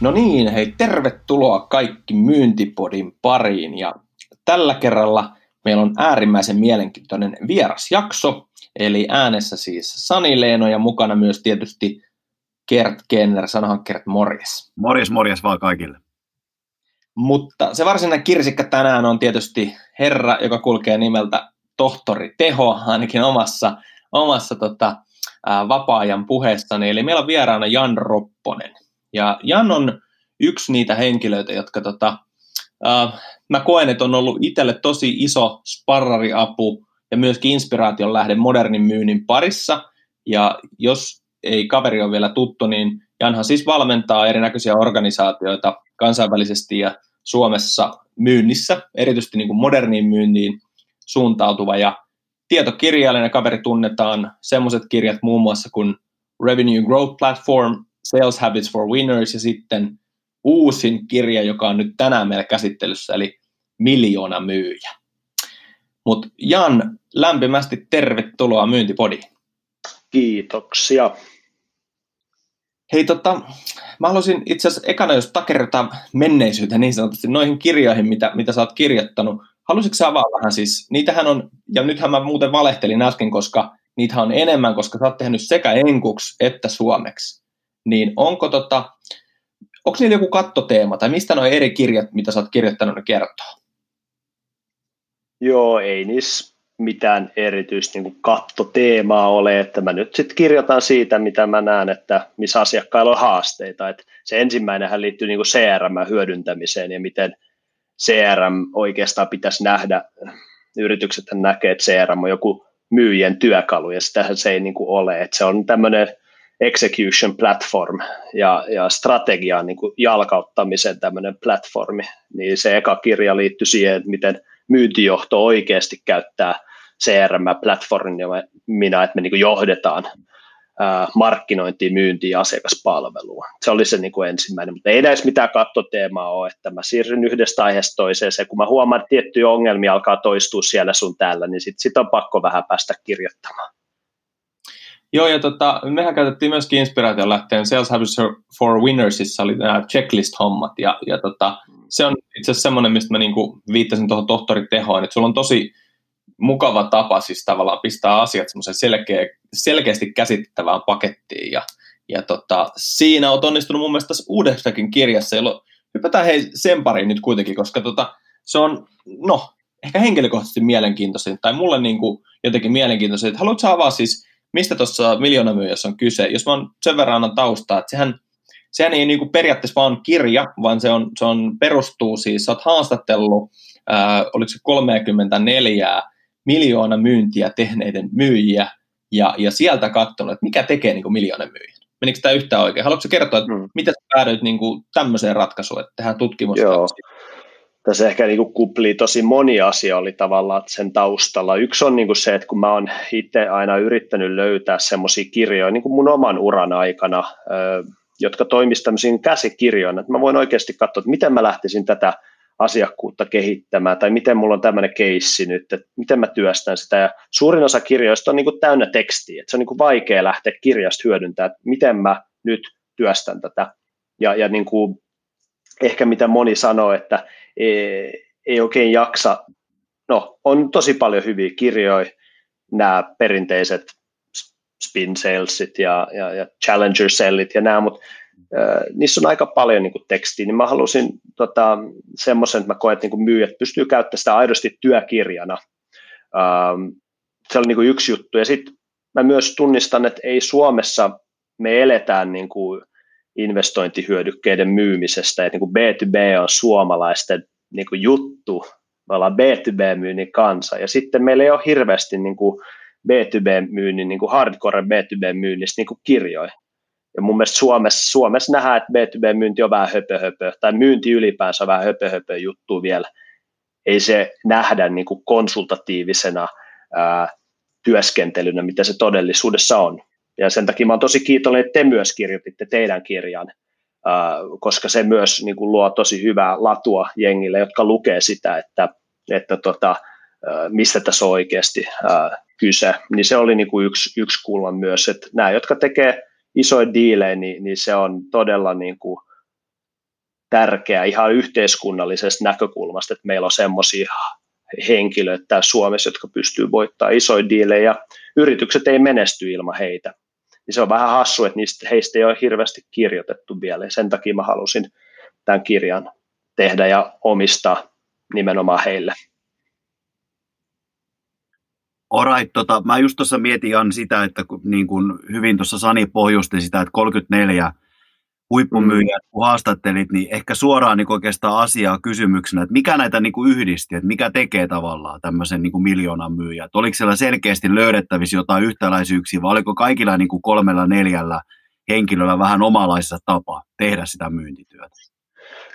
No niin, hei tervetuloa kaikki Myyntipodin pariin ja tällä kerralla meillä on äärimmäisen mielenkiintoinen vierasjakso, eli äänessä siis Sani Leeno ja mukana myös tietysti Kert Kenner, sanohan Kert morjes. Morjes, morjes vaan kaikille. Mutta se varsinainen kirsikka tänään on tietysti herra, joka kulkee nimeltä tohtori Teho, ainakin omassa, omassa tota, ää, vapaa-ajan puheessani. Eli meillä on vieraana Jan Ropponen. Ja Jan on yksi niitä henkilöitä, jotka tota, äh, mä koen, että on ollut itselle tosi iso sparrariapu ja myöskin inspiraation lähde modernin myynnin parissa. Ja jos ei kaveri ole vielä tuttu, niin Janhan siis valmentaa erinäköisiä organisaatioita kansainvälisesti ja Suomessa myynnissä, erityisesti niin kuin moderniin myyntiin suuntautuva. Ja tietokirjailijana kaveri tunnetaan semmoiset kirjat muun muassa kuin Revenue Growth Platform, Sales Habits for Winners ja sitten uusin kirja, joka on nyt tänään meillä käsittelyssä, eli Miljoona myyjä. Mutta Jan, lämpimästi tervetuloa Myyntipodiin. Kiitoksia. Hei, tota, mä haluaisin itse asiassa ekana, jos takerrotaan menneisyyteen niin sanotusti noihin kirjoihin, mitä, mitä sä oot kirjoittanut. Haluaisitko sä avaa vähän siis? Niitähän on, ja nythän mä muuten valehtelin äsken, koska niitä on enemmän, koska sä oot tehnyt sekä enkuksi että suomeksi. Niin onko tota, onko niillä joku kattoteema, tai mistä nuo eri kirjat, mitä sä oot kirjoittanut, ne kertoo? Joo, ei niissä mitään erityistä niin kattoteemaa ole, että mä nyt sitten kirjoitan siitä, mitä mä näen, että missä asiakkailla on haasteita. Et se ensimmäinenhän liittyy niin CRM-hyödyntämiseen ja miten CRM oikeastaan pitäisi nähdä. Yritykset näkee, että CRM on joku myyjien työkalu, ja sitähän se ei niin ole. Et se on tämmöinen execution platform ja, ja strategian niin kuin jalkauttamisen tämmöinen platformi, niin se eka kirja liittyy siihen, että miten myyntijohto oikeasti käyttää CRM-platformin ja minä, että me niin kuin johdetaan markkinointiin, myyntiin ja asiakaspalvelua. Se oli se niin kuin ensimmäinen, mutta ei edes mitään kattoteemaa ole, että mä siirryn yhdestä aiheesta toiseen. Se, kun mä huomaan, että tiettyjä ongelmia alkaa toistua siellä sun täällä, niin sitten sit on pakko vähän päästä kirjoittamaan. Joo, ja tota, mehän käytettiin myöskin inspiraation lähteen Sales Habits for Winnersissa oli nämä checklist-hommat, ja, ja tota, se on itse asiassa semmoinen, mistä mä niinku viittasin tuohon tohtori tehoon, että sulla on tosi mukava tapa siis tavallaan pistää asiat semmoisen selkeä, selkeästi käsitettävään pakettiin, ja, ja tota, siinä on onnistunut mun mielestä tässä uudestakin kirjassa, jolloin hypätään hei sen pariin nyt kuitenkin, koska tota, se on, no, ehkä henkilökohtaisesti mielenkiintoisin, tai mulle niinku jotenkin mielenkiintoisin, että haluatko avaa siis mistä tuossa miljoonamyyjässä on kyse. Jos mä sen verran annan taustaa, että sehän, sehän ei niinku periaatteessa vaan kirja, vaan se, on, se on, perustuu siis, sä oot haastatellut, ää, oliko se 34 miljoona myyntiä tehneiden myyjiä, ja, ja sieltä katsonut, että mikä tekee niin miljoona myyjiä. Menikö tämä yhtään oikein? Haluatko kertoa, että hmm. miten sä päädyit niin kuin tämmöiseen ratkaisuun, että tehdään tutkimusta? Joo tässä ehkä niin kuin kuplii tosi moni asia oli tavallaan sen taustalla. Yksi on niin kuin se, että kun mä oon itse aina yrittänyt löytää semmoisia kirjoja niin kuin mun oman uran aikana, jotka toimisivat tämmöisiin käsikirjoina, että mä voin oikeasti katsoa, että miten mä lähtisin tätä asiakkuutta kehittämään, tai miten mulla on tämmöinen keissi nyt, että miten mä työstän sitä. Ja suurin osa kirjoista on niin kuin täynnä tekstiä, että se on niin kuin vaikea lähteä kirjasta hyödyntämään, että miten mä nyt työstän tätä. Ja, ja niin kuin ehkä mitä moni sanoo, että ei, ei oikein jaksa. No, on tosi paljon hyviä kirjoja, nämä perinteiset spin salesit ja, ja, ja challenger sellit ja nämä, mutta äh, niissä on aika paljon niin kuin, tekstiä, niin mä halusin tota, semmoisen, että mä koen, että niin kuin myyjät pystyy käyttämään sitä aidosti työkirjana. Ähm, se oli niin kuin yksi juttu. Ja sitten mä myös tunnistan, että ei Suomessa me eletään niin kuin investointihyödykkeiden myymisestä, että niin kuin B2B on suomalaisten niin kuin juttu, me ollaan B2B-myynnin kanssa, ja sitten meillä ei ole hirveästi niin kuin B2B-myynnin, niin kuin hardcore B2B-myynnistä niin kuin kirjoja. Ja mun mielestä Suomessa, Suomessa nähdään, että B2B-myynti on vähän höpö, höpö tai myynti ylipäänsä on vähän höpö, höpö juttu vielä. Ei se nähdä niin kuin konsultatiivisena ää, työskentelynä, mitä se todellisuudessa on. Ja sen takia mä oon tosi kiitollinen, että te myös kirjoititte teidän kirjan, koska se myös niin kuin luo tosi hyvää latua jengille, jotka lukee sitä, että, että tota, mistä tässä on oikeasti kyse. Niin se oli niin kuin yksi, yksi kulma myös, että nämä, jotka tekee isoja diilejä, niin, niin se on todella niin kuin tärkeää ihan yhteiskunnallisesta näkökulmasta, että meillä on semmoisia henkilöitä täällä Suomessa, jotka pystyy voittamaan isoja diilejä yritykset ei menesty ilman heitä. Niin se on vähän hassu, että niistä, heistä ei ole hirveästi kirjoitettu vielä ja sen takia mä halusin tämän kirjan tehdä ja omistaa nimenomaan heille. Alright, tota, mä just tuossa mietin Jan sitä, että niin kun hyvin tuossa Sani pohjusti sitä, että 34 huippumyyjät, mm. kun haastattelit, niin ehkä suoraan niin oikeastaan asiaa kysymyksenä, että mikä näitä niin kuin yhdisti, että mikä tekee tavallaan tämmöisen niin kuin miljoonan myyjän? Oliko siellä selkeästi löydettävissä jotain yhtäläisyyksiä, vai oliko kaikilla niin kuin kolmella neljällä henkilöllä vähän omanlaisessa tapa tehdä sitä myyntityötä?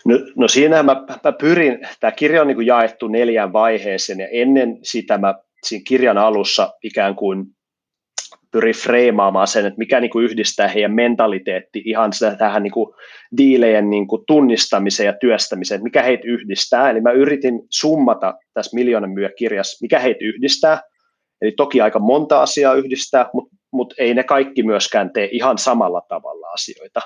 No, no siinä mä, mä pyrin, tämä kirja on niin kuin jaettu neljään vaiheeseen ja ennen sitä mä siinä kirjan alussa ikään kuin pyri freimaamaan sen, että mikä niin kuin yhdistää heidän mentaliteetti ihan sitä, tähän niin kuin diilejen niin kuin tunnistamiseen ja työstämiseen, että mikä heitä yhdistää. Eli mä yritin summata tässä miljoonan kirjassa, mikä heitä yhdistää. Eli toki aika monta asiaa yhdistää, mutta mut ei ne kaikki myöskään tee ihan samalla tavalla asioita.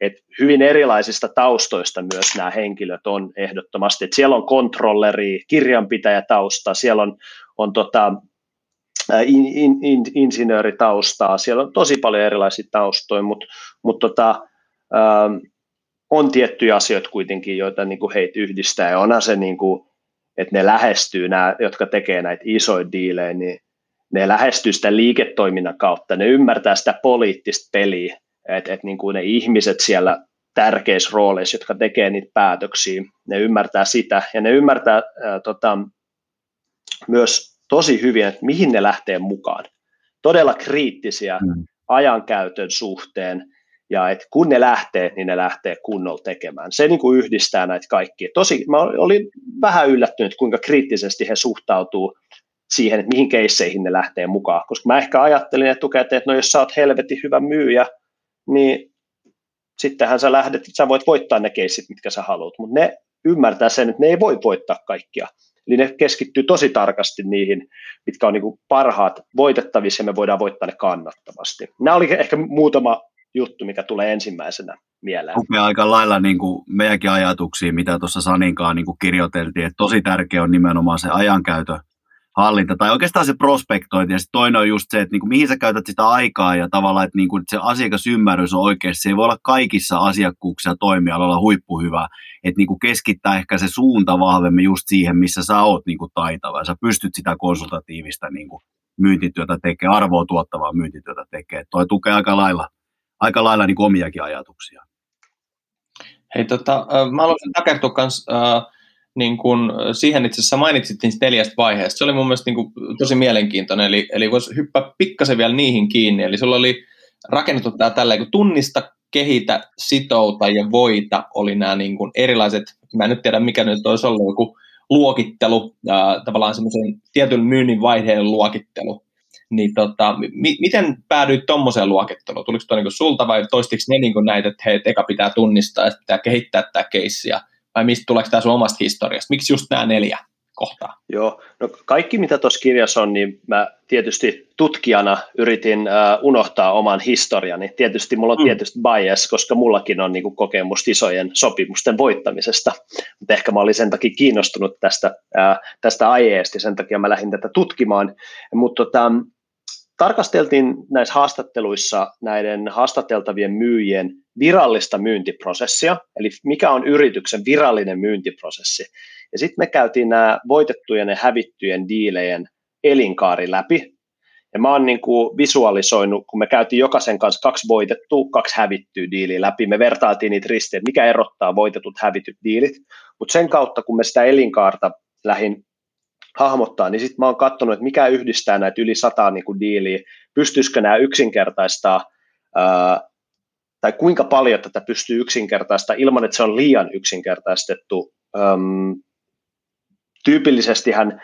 Et hyvin erilaisista taustoista myös nämä henkilöt on ehdottomasti. Et siellä on kontrolleri, kirjanpitäjä tausta, siellä on, on tota, in, in, in, insinööritaustaa, siellä on tosi paljon erilaisia taustoja, mutta mut tota, on tiettyjä asioita kuitenkin, joita niin kuin heitä yhdistää, ja onhan se, niin kuin, että ne lähestyy, nämä, jotka tekee näitä isoja diilejä, niin ne lähestyy sitä liiketoiminnan kautta, ne ymmärtää sitä poliittista peliä, että et niin kuin ne ihmiset siellä tärkeissä rooleissa, jotka tekee niitä päätöksiä, ne ymmärtää sitä, ja ne ymmärtää ää, tota, myös tosi hyvin, että mihin ne lähtee mukaan. Todella kriittisiä mm. ajankäytön suhteen, ja että kun ne lähtee, niin ne lähtee kunnolla tekemään. Se niin kuin yhdistää näitä kaikkia. Tosi, mä olin vähän yllättynyt, kuinka kriittisesti he suhtautuu siihen, että mihin keisseihin ne lähtee mukaan. Koska mä ehkä ajattelin etukäteen, että no jos sä oot helvetin hyvä myyjä, niin sittenhän sä lähdet, sä voit voittaa ne keissit, mitkä sä haluat. Mutta ne ymmärtää sen, että ne ei voi voittaa kaikkia. Eli ne keskittyy tosi tarkasti niihin, mitkä on niin kuin parhaat voitettavissa ja me voidaan voittaa ne kannattavasti. Nämä oli ehkä muutama juttu, mikä tulee ensimmäisenä mieleen. Lukee aika lailla niin kuin meidänkin ajatuksia, mitä tuossa Saninkaan niin kuin kirjoiteltiin, että tosi tärkeä on nimenomaan se ajankäytön hallinta, tai oikeastaan se prospektointi, ja toinen on just se, että niin kuin, mihin sä käytät sitä aikaa, ja tavallaan, että, niin kuin, että se asiakasymmärrys on oikeasti, se ei voi olla kaikissa asiakkuuksissa toimialalla huippuhyvä, että niin kuin keskittää ehkä se suunta vahvemmin just siihen, missä sä oot niin kuin taitava, ja sä pystyt sitä konsultatiivista niin kuin myyntityötä tekemään, arvoa tuottavaa myyntityötä tekemään, toi tukee aika lailla, aika lailla niin kuin omiakin ajatuksia. Hei, tota, mä haluaisin takertua myös äh, niin kun, siihen itse asiassa mainitsit niistä neljästä vaiheesta. Se oli mun mielestä niin kuin, tosi mielenkiintoinen, eli, eli voisi hyppää pikkasen vielä niihin kiinni. Eli sulla oli rakennettu tämä tälleen, kun tunnista, kehitä, sitouta ja voita oli nämä niin kuin erilaiset, mä en nyt tiedä mikä nyt olisi ollut, joku luokittelu, ää, tavallaan semmoisen tietyn myynnin vaiheen luokittelu. Niin tota, mi- miten päädyit tuommoiseen luokitteluun? Tuliko tuo niin sulta vai toistiko ne niin näitä, että hei, eka pitää tunnistaa ja pitää kehittää tämä keissi ja vai mistä tuleeko tämä sun omasta historiasta? Miksi just nämä neljä kohtaa? Joo, no kaikki mitä tuossa kirjassa on, niin mä tietysti tutkijana yritin uh, unohtaa oman historiani. Tietysti mulla on mm. tietysti bias, koska mullakin on niinku kokemus isojen sopimusten voittamisesta, mutta ehkä mä olin sen takia kiinnostunut tästä, uh, tästä aiheesta, sen takia mä lähdin tätä tutkimaan. Mutta tota, tarkasteltiin näissä haastatteluissa näiden haastateltavien myyjien virallista myyntiprosessia, eli mikä on yrityksen virallinen myyntiprosessi. Ja sitten me käytiin nämä voitettujen ja hävittyjen diilejen elinkaari läpi. Ja mä oon niin kuin visualisoinut, kun me käytiin jokaisen kanssa kaksi voitettua, kaksi hävittyä diiliä läpi, me vertailtiin niitä ristejä, mikä erottaa voitetut hävityt diilit. Mutta sen kautta, kun me sitä elinkaarta lähdin hahmottaa, niin sitten mä oon katsonut, että mikä yhdistää näitä yli sataa niin kuin diiliä, pystyisikö nämä yksinkertaistaa, ää, tai kuinka paljon tätä pystyy yksinkertaistaa ilman, että se on liian yksinkertaistettu. Öm, tyypillisestihän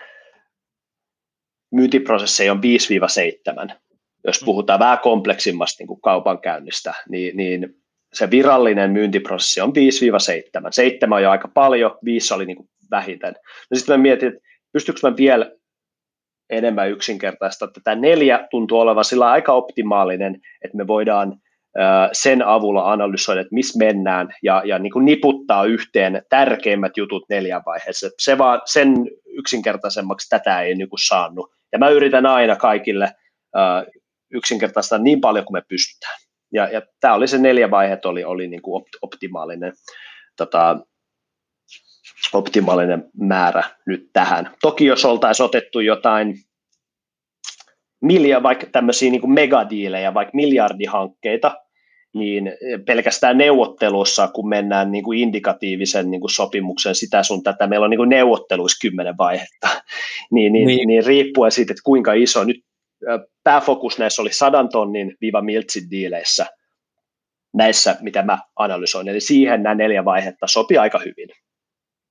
myyntiprosesseja on 5-7, jos mm. puhutaan vähän kompleksimmasta niin kuin kaupankäynnistä, niin, niin se virallinen myyntiprosessi on 5-7. 7 on jo aika paljon, 5 oli niin kuin vähiten. No sitten mä mietin, että pystyykö mä vielä enemmän yksinkertaista. Tämä neljä tuntuu olevan sillä aika optimaalinen, että me voidaan sen avulla analysoida, että missä mennään ja, ja niin kuin niputtaa yhteen tärkeimmät jutut neljän vaiheessa. Se vaan, sen yksinkertaisemmaksi tätä ei niin kuin saanut. Ja mä yritän aina kaikille yksinkertaista niin paljon kuin me pystytään. Ja, ja tämä oli se neljä vaiheet oli, oli niin kuin optimaalinen, tota, optimaalinen määrä nyt tähän. Toki jos oltaisiin otettu jotain milja, vaikka tämmöisiä niin kuin megadiilejä, vaikka miljardihankkeita, niin pelkästään neuvottelussa, kun mennään niin kuin indikatiivisen niin kuin sopimuksen sitä sun tätä, meillä on niin kuin neuvotteluissa kymmenen vaihetta, niin, niin, niin. niin riippuen siitä, että kuinka iso, nyt pääfokus näissä oli sadan tonnin viiva miltsin diileissä, näissä, mitä mä analysoin, eli siihen nämä neljä vaihetta sopii aika hyvin.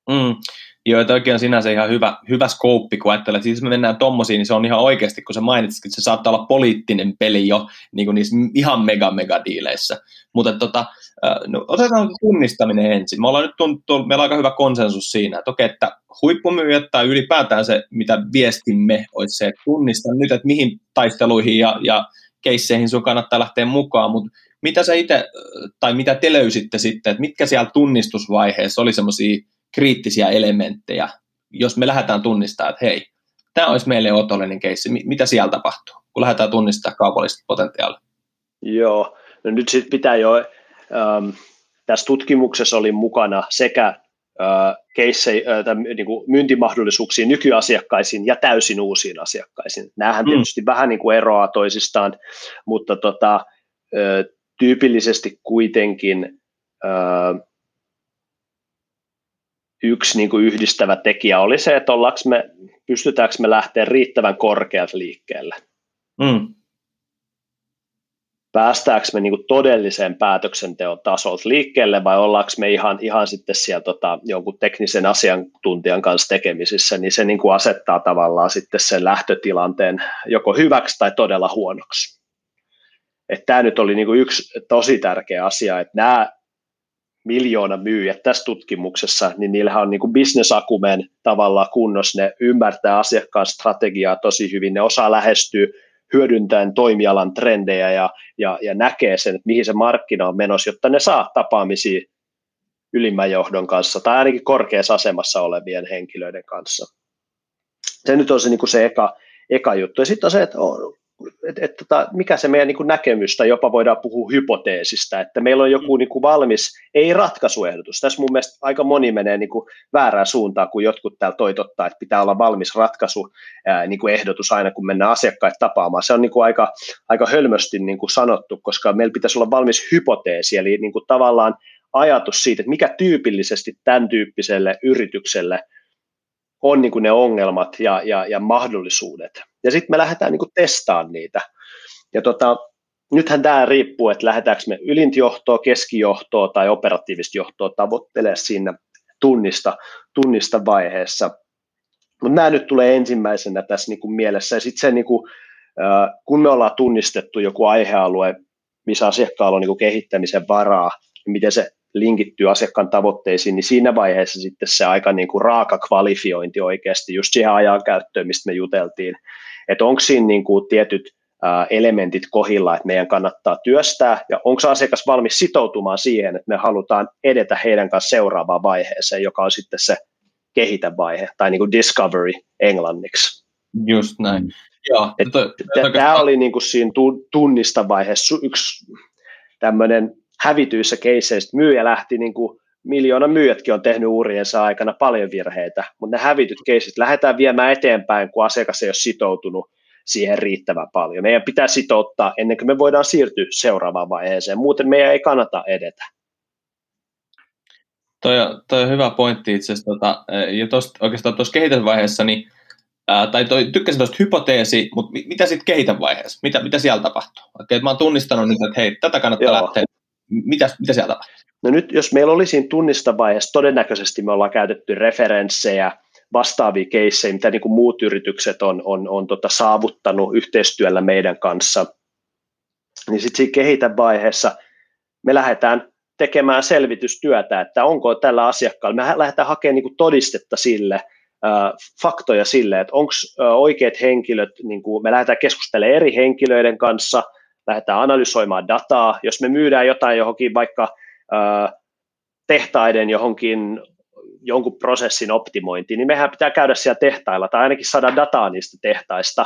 Mm. Joo, oikein on sinänsä ihan hyvä, hyvä skouppi, kun ajattelee, että siis me mennään tommosiin, niin se on ihan oikeasti, kun sä mainitsit, että se saattaa olla poliittinen peli jo niin kuin niissä ihan mega mega diileissä. Mutta tota, no, otetaan tunnistaminen ensin. Me ollaan nyt tuntuu, meillä on aika hyvä konsensus siinä, että okei, että huippumyyjät tai ylipäätään se, mitä viestimme, olisi se, että tunnista nyt, että mihin taisteluihin ja, ja keisseihin sun kannattaa lähteä mukaan, mutta mitä sä itse, tai mitä te löysitte sitten, että mitkä siellä tunnistusvaiheessa oli semmoisia kriittisiä elementtejä, jos me lähdetään tunnistamaan, että hei, tämä olisi meille otollinen keissi, mitä siellä tapahtuu, kun lähdetään tunnistamaan kaupallista potentiaalia? Joo, no nyt sitten pitää jo, ähm, tässä tutkimuksessa oli mukana sekä äh, keissei, äh, niin kuin myyntimahdollisuuksia nykyasiakkaisiin ja täysin uusiin asiakkaisiin. Nämähän mm. tietysti vähän niin kuin eroaa toisistaan, mutta tota, äh, tyypillisesti kuitenkin äh, yksi niin kuin yhdistävä tekijä oli se, että me, pystytäänkö me lähteä riittävän korkealta liikkeelle. Mm. Päästäänkö me niin kuin todelliseen päätöksenteon tasolta liikkeelle vai ollaanko me ihan, ihan sitten siellä tota, jonkun teknisen asiantuntijan kanssa tekemisissä, niin se niin kuin asettaa tavallaan sitten sen lähtötilanteen joko hyväksi tai todella huonoksi. Tämä nyt oli niin kuin yksi tosi tärkeä asia, että nämä miljoona myyjät tässä tutkimuksessa, niin niillähän on niin kuin bisnesakumen tavallaan kunnossa, ne ymmärtää asiakkaan strategiaa tosi hyvin, ne osaa lähestyä hyödyntäen toimialan trendejä ja, ja, ja näkee sen, että mihin se markkina on menossa, jotta ne saa tapaamisia ylimmän johdon kanssa tai ainakin korkeassa asemassa olevien henkilöiden kanssa. Se nyt on se, niin kuin se eka, eka juttu. Ja sitten on se, että et, et, tota, mikä se meidän niin kuin näkemys, tai jopa voidaan puhua hypoteesista, että meillä on joku niin kuin valmis, ei ratkaisuehdotus. Tässä mun mielestä aika moni menee niin kuin väärään suuntaan, kun jotkut täällä toitottaa, että pitää olla valmis ratkaisu, ää, niin kuin ehdotus aina, kun mennään asiakkaita tapaamaan. Se on niin kuin aika, aika hölmösti niin kuin sanottu, koska meillä pitäisi olla valmis hypoteesi, eli niin kuin tavallaan ajatus siitä, että mikä tyypillisesti tämän tyyppiselle yritykselle – on niin kuin ne ongelmat ja, ja, ja mahdollisuudet. Ja sitten me lähdetään niin kuin testaamaan niitä. Ja tota, nythän tämä riippuu, että lähdetäänkö me ylintijohtoa, keskijohtoa tai operatiivista johtoa tavoittelee siinä tunnista, tunnista vaiheessa. Mutta nämä nyt tulee ensimmäisenä tässä niin kuin mielessä. Ja sitten se, niin kuin, kun me ollaan tunnistettu joku aihealue, missä asiakkaalla on niin kuin kehittämisen varaa, niin miten se linkittyy asiakkaan tavoitteisiin, niin siinä vaiheessa sitten se aika niin kuin raaka kvalifiointi oikeasti just siihen ajankäyttöön, mistä me juteltiin, että onko siinä niin kuin tietyt elementit kohilla, että meidän kannattaa työstää, ja onko asiakas valmis sitoutumaan siihen, että me halutaan edetä heidän kanssa seuraavaan vaiheeseen, joka on sitten se kehitä vaihe, tai niin kuin discovery englanniksi. Just näin. Mm. Joo, Tämä oli niin kuin siinä tunnista vaiheessa yksi tämmöinen hävityissä keisseistä myyjä lähti niin kuin miljoona myyjätkin on tehnyt uriensa aikana paljon virheitä, mutta ne hävityt keisit lähdetään viemään eteenpäin, kun asiakas ei ole sitoutunut siihen riittävän paljon. Meidän pitää sitouttaa ennen kuin me voidaan siirtyä seuraavaan vaiheeseen, muuten meidän ei kannata edetä. Toi on, toi on hyvä pointti itse asiassa. Tota, ja tosta, oikeastaan tuossa kehitysvaiheessa, niin, ää, tai toi, tykkäsin tuosta hypoteesi, mutta mitä sitten kehitänvaiheessa? Mitä, mitä siellä tapahtuu? Okei, mä oon tunnistanut nyt, että hei, tätä kannattaa Joo. lähteä mitä, mitä siellä tapahtuu? No nyt, jos meillä oli siinä tunnistavaiheessa, todennäköisesti me ollaan käytetty referenssejä, vastaavia keissejä, mitä niin kuin muut yritykset on, on, on tota saavuttanut yhteistyöllä meidän kanssa. Niin sitten siinä kehitävaiheessa me lähdetään tekemään selvitystyötä, että onko tällä asiakkaalla, me lähdetään hakemaan niin kuin todistetta sille, faktoja sille, että onko oikeat henkilöt, niin kuin me lähdetään keskustelemaan eri henkilöiden kanssa – lähdetään analysoimaan dataa. Jos me myydään jotain johonkin vaikka tehtaiden johonkin jonkun prosessin optimointiin, niin mehän pitää käydä siellä tehtailla tai ainakin saada dataa niistä tehtaista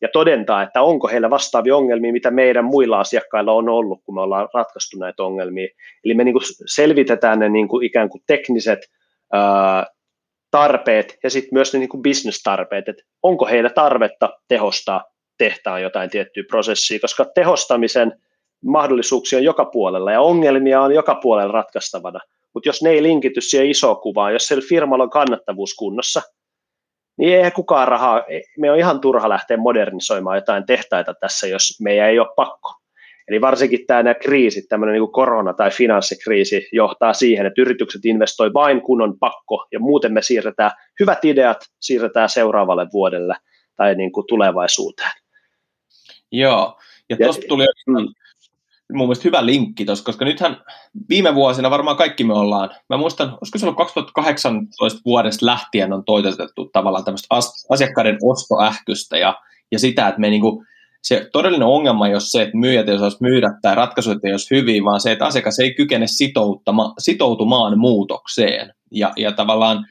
ja todentaa, että onko heillä vastaavia ongelmia, mitä meidän muilla asiakkailla on ollut, kun me ollaan ratkaistu näitä ongelmia. Eli me niin kuin selvitetään ne niin kuin ikään kuin tekniset ää, tarpeet ja sitten myös ne niin kuin business-tarpeet, että onko heillä tarvetta tehostaa tehtaan jotain tiettyä prosessia, koska tehostamisen mahdollisuuksia on joka puolella ja ongelmia on joka puolella ratkaistavana. Mutta jos ne ei linkity siihen isoon kuvaan, jos siellä firmalla on kannattavuus kunnossa, niin ei kukaan rahaa, me on ihan turha lähteä modernisoimaan jotain tehtaita tässä, jos meidän ei ole pakko. Eli varsinkin tämä kriisi, tämmöinen niin korona- tai finanssikriisi johtaa siihen, että yritykset investoi vain kun on pakko, ja muuten me siirretään hyvät ideat, siirretään seuraavalle vuodelle tai niin kuin tulevaisuuteen. Joo, ja tuosta tuli mm mun mielestä hyvä linkki tuossa, koska nythän viime vuosina varmaan kaikki me ollaan, mä muistan, olisiko se ollut 2018 vuodesta lähtien on toitotettu tavallaan tämmöistä asiakkaiden ostoähkystä ja, ja sitä, että me niinku, se todellinen ongelma ei ole se, että myyjät ei osaisi myydä tai ratkaisut ei olisi hyviä, vaan se, että asiakas ei kykene sitoutumaan muutokseen. Ja, ja tavallaan,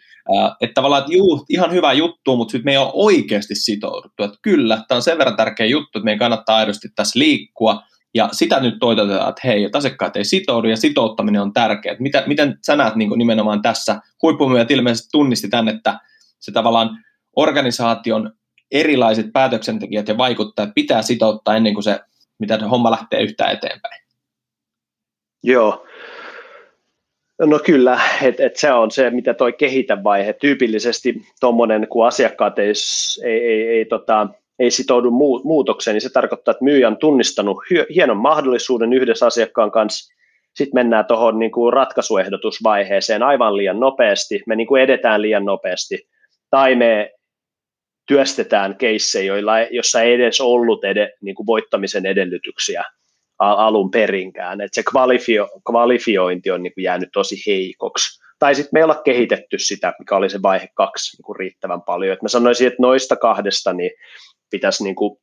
että tavallaan, että juu, ihan hyvä juttu, mutta sitten me ei ole oikeasti sitouduttu. Että kyllä, tämä on sen verran tärkeä juttu, että meidän kannattaa aidosti tässä liikkua, ja sitä nyt toitotetaan, että hei, että asiakkaat ei sitoudu ja sitouttaminen on tärkeää. Mitä, miten sä näet niin nimenomaan tässä? Huippumyyjät ilmeisesti tunnisti tämän, että se tavallaan organisaation erilaiset päätöksentekijät ja vaikuttajat pitää sitouttaa ennen kuin se, mitä se homma lähtee yhtään eteenpäin. Joo. No kyllä, että et se on se, mitä toi kehitä-vaihe. Tyypillisesti tuommoinen, kun asiakkaat ei, ei, ei, ei tota, ei sitoudu muutokseen, niin se tarkoittaa, että myyjä on tunnistanut hienon mahdollisuuden yhdessä asiakkaan kanssa. Sitten mennään tuohon niin kuin ratkaisuehdotusvaiheeseen aivan liian nopeasti, me niin kuin edetään liian nopeasti, tai me työstetään keissejä, joilla, jossa ei edes ollut ed- niin kuin voittamisen edellytyksiä alun perinkään. Et se kvalifio, kvalifiointi on niin kuin jäänyt tosi heikoksi. Tai sitten me ei olla kehitetty sitä, mikä oli se vaihe kaksi niin kuin riittävän paljon. Et mä sanoisin, että noista kahdesta niin pitäisi niin kuin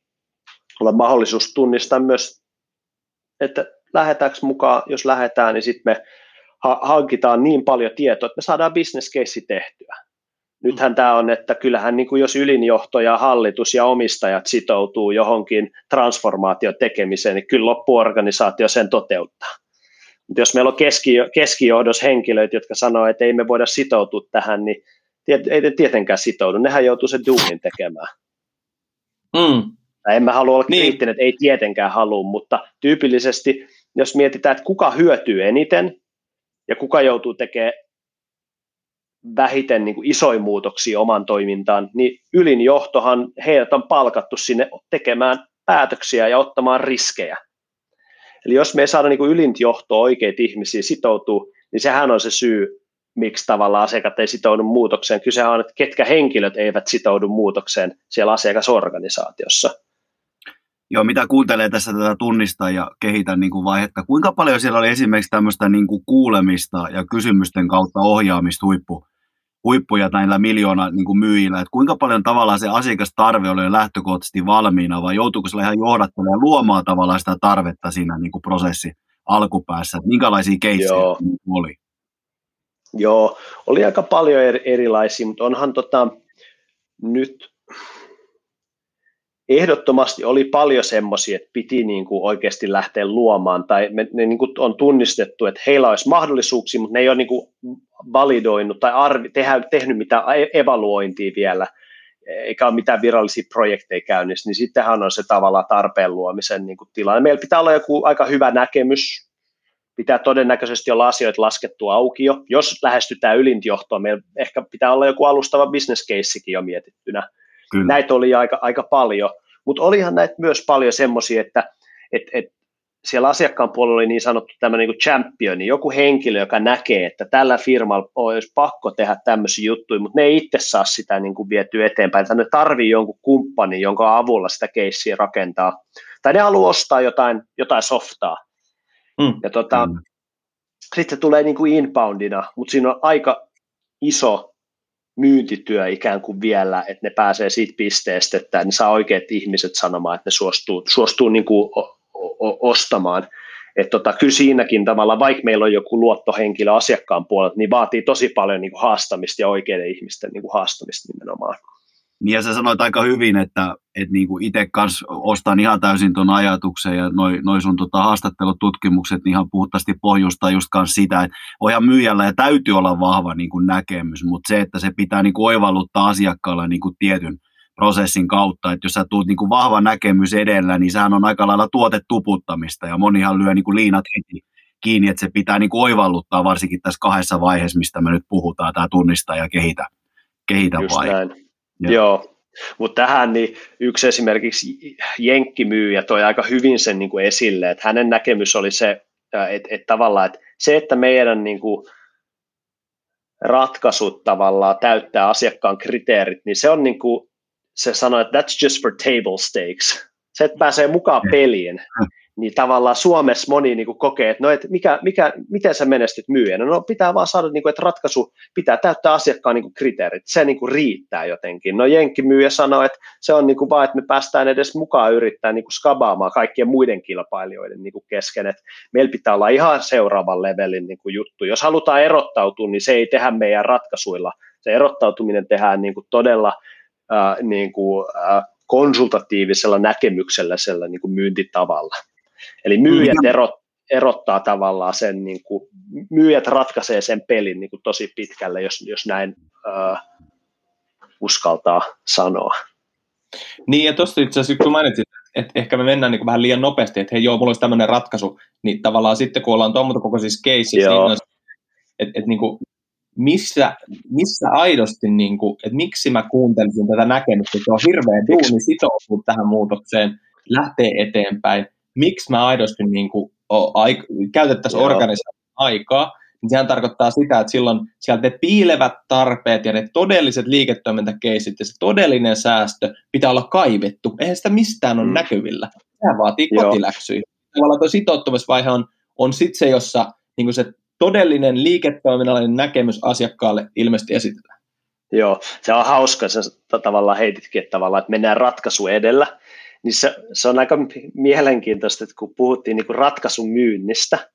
olla mahdollisuus tunnistaa myös, että lähdetäänkö mukaan, jos lähdetään, niin sitten me hankitaan niin paljon tietoa, että me saadaan business case tehtyä. Nythän tämä on, että kyllähän niin kuin jos ylinjohto ja hallitus ja omistajat sitoutuu johonkin transformaation tekemiseen, niin kyllä loppuorganisaatio sen toteuttaa. Mutta jos meillä on keski, keskijohdos henkilöitä, jotka sanoo, että ei me voida sitoutua tähän, niin ei ne tietenkään sitoudu. Nehän joutuu sen duunin tekemään. Mm. En mä halua olla niin. kriittinen, että ei tietenkään halua, mutta tyypillisesti, jos mietitään, että kuka hyötyy eniten ja kuka joutuu tekemään vähiten niin kuin isoja muutoksia oman toimintaan, niin ylin johtohan heidät on palkattu sinne tekemään päätöksiä ja ottamaan riskejä. Eli jos me ei saada niin ylintä johtoa oikeita ihmisiä sitoutuu, niin sehän on se syy, miksi tavallaan asiakkaat ei sitoudu muutokseen. Kyse on, että ketkä henkilöt eivät sitoudu muutokseen siellä asiakasorganisaatiossa. Joo, mitä kuuntelee tässä tätä tunnista ja kehitä niin kuin vaihetta, kuinka paljon siellä oli esimerkiksi tämmöistä niin kuin kuulemista ja kysymysten kautta ohjaamista huippu, huippuja näillä miljoona niin kuin myyjillä, että kuinka paljon tavallaan se asiakastarve oli jo lähtökohtaisesti valmiina vai joutuuko se ihan johdattelemaan luomaan tavallaan sitä tarvetta siinä niin kuin prosessi alkupäässä, että minkälaisia keissejä oli? Joo, oli aika paljon erilaisia, mutta onhan tota, nyt ehdottomasti oli paljon semmoisia, että piti niin kuin oikeasti lähteä luomaan, tai me, ne niin kuin on tunnistettu, että heillä olisi mahdollisuuksia, mutta ne ei ole niin kuin validoinut tai arvi, tehdä, tehnyt mitään e-, evaluointia vielä, eikä ole mitään virallisia projekteja käynnissä, niin sittenhän on se tavallaan tarpeen luomisen niin kuin tilanne. Meillä pitää olla joku aika hyvä näkemys pitää todennäköisesti olla asioita laskettu auki jo. Jos lähestytään ylintjohtoa, meillä ehkä pitää olla joku alustava business casekin jo mietittynä. Kyllä. Näitä oli aika, aika paljon, mutta olihan näitä myös paljon semmoisia, että et, et siellä asiakkaan puolella oli niin sanottu tämmöinen niin champion, joku henkilö, joka näkee, että tällä firmalla olisi pakko tehdä tämmöisiä juttuja, mutta ne ei itse saa sitä niin kuin vietyä eteenpäin, että ne tarvii jonkun kumppanin, jonka avulla sitä keissiä rakentaa, tai ne haluaa ostaa jotain, jotain softaa, Mm. Ja tota, mm. sitten se tulee niin kuin inboundina, mutta siinä on aika iso myyntityö ikään kuin vielä, että ne pääsee siitä pisteestä, että ne saa oikeat ihmiset sanomaan, että ne suostuu, suostuu niin kuin ostamaan. Että tota, kyllä siinäkin tavalla, vaikka meillä on joku luottohenkilö asiakkaan puolelta, niin vaatii tosi paljon niin kuin haastamista ja oikeiden ihmisten niin kuin haastamista nimenomaan. Niin ja sä sanoit aika hyvin, että, että niin kuin itse kanssa ostan ihan täysin tuon ajatuksen ja noin noi sun tota haastattelututkimukset niin ihan puhtaasti pohjustaa just sitä, että ojan myyjällä ja täytyy olla vahva niin kuin näkemys, mutta se, että se pitää niin kuin oivalluttaa asiakkaalla niin kuin tietyn prosessin kautta, että jos sä tuut niin kuin vahva näkemys edellä, niin sehän on aika lailla tuotetuputtamista ja monihan lyö niin kuin liinat heti kiinni, että se pitää niin kuin oivalluttaa varsinkin tässä kahdessa vaiheessa, mistä me nyt puhutaan, tämä tunnistaa ja kehitä, kehitä Just vai. Näin. Joo. Joo. Mutta tähän niin yksi esimerkiksi jenkkimyyjä toi aika hyvin sen niin kuin esille, että hänen näkemys oli se, että, että tavallaan että se, että meidän niin kuin ratkaisut tavallaan täyttää asiakkaan kriteerit, niin se on niin kuin, se sanoi, että that's just for table stakes. Se, että pääsee mukaan peliin, niin tavallaan Suomessa moni niin kuin kokee, että no, et mikä, mikä, miten sä menestyt myyjänä? No pitää vaan saada, niin kuin, että ratkaisu pitää täyttää asiakkaan niin kuin kriteerit, se niin kuin riittää jotenkin. No myyjä sanoo, että se on niin kuin vaan, että me päästään edes mukaan yrittää niin kuin skabaamaan kaikkien muiden kilpailijoiden niin kuin kesken, että meillä pitää olla ihan seuraavan levelin niin kuin juttu. Jos halutaan erottautua, niin se ei tehdä meidän ratkaisuilla. Se erottautuminen tehdään niin kuin todella äh, niin kuin, äh, konsultatiivisella näkemyksellä niin kuin myyntitavalla. Eli myyjät erot, erottaa tavallaan sen, niin kuin, myyjät ratkaisee sen pelin niin kuin tosi pitkälle, jos, jos näin äh, uskaltaa sanoa. Niin, ja tuosta itse asiassa kun mainitsit, että ehkä me mennään niin kuin vähän liian nopeasti, että hei joo, mulla olisi tämmöinen ratkaisu, niin tavallaan sitten kun ollaan tuommoista kokoisissa caseissa, niin että, että niin kuin, missä, missä aidosti, niin kuin, että miksi mä kuuntelisin tätä näkemystä, että on hirveän duuni sitoutunut tähän muutokseen, lähtee eteenpäin, miksi mä aidosti niin kuin, aik- käytettäisiin organisaation aikaa, niin sehän tarkoittaa sitä, että silloin sieltä ne piilevät tarpeet ja ne todelliset liiketoimintakeisit ja se todellinen säästö pitää olla kaivettu. Eihän sitä mistään ole mm. näkyvillä. Sehän vaatii kotiläksyjä. Tavallaan tuo sitoutumisvaihe on, on sitten se, jossa niin se todellinen liiketoiminnallinen näkemys asiakkaalle ilmeisesti esitetään. Joo, se on hauska, se tavallaan heititkin, että tavallaan, että mennään ratkaisu edellä, niin se, se on aika mielenkiintoista, että kun puhuttiin niin kuin ratkaisun myynnistä,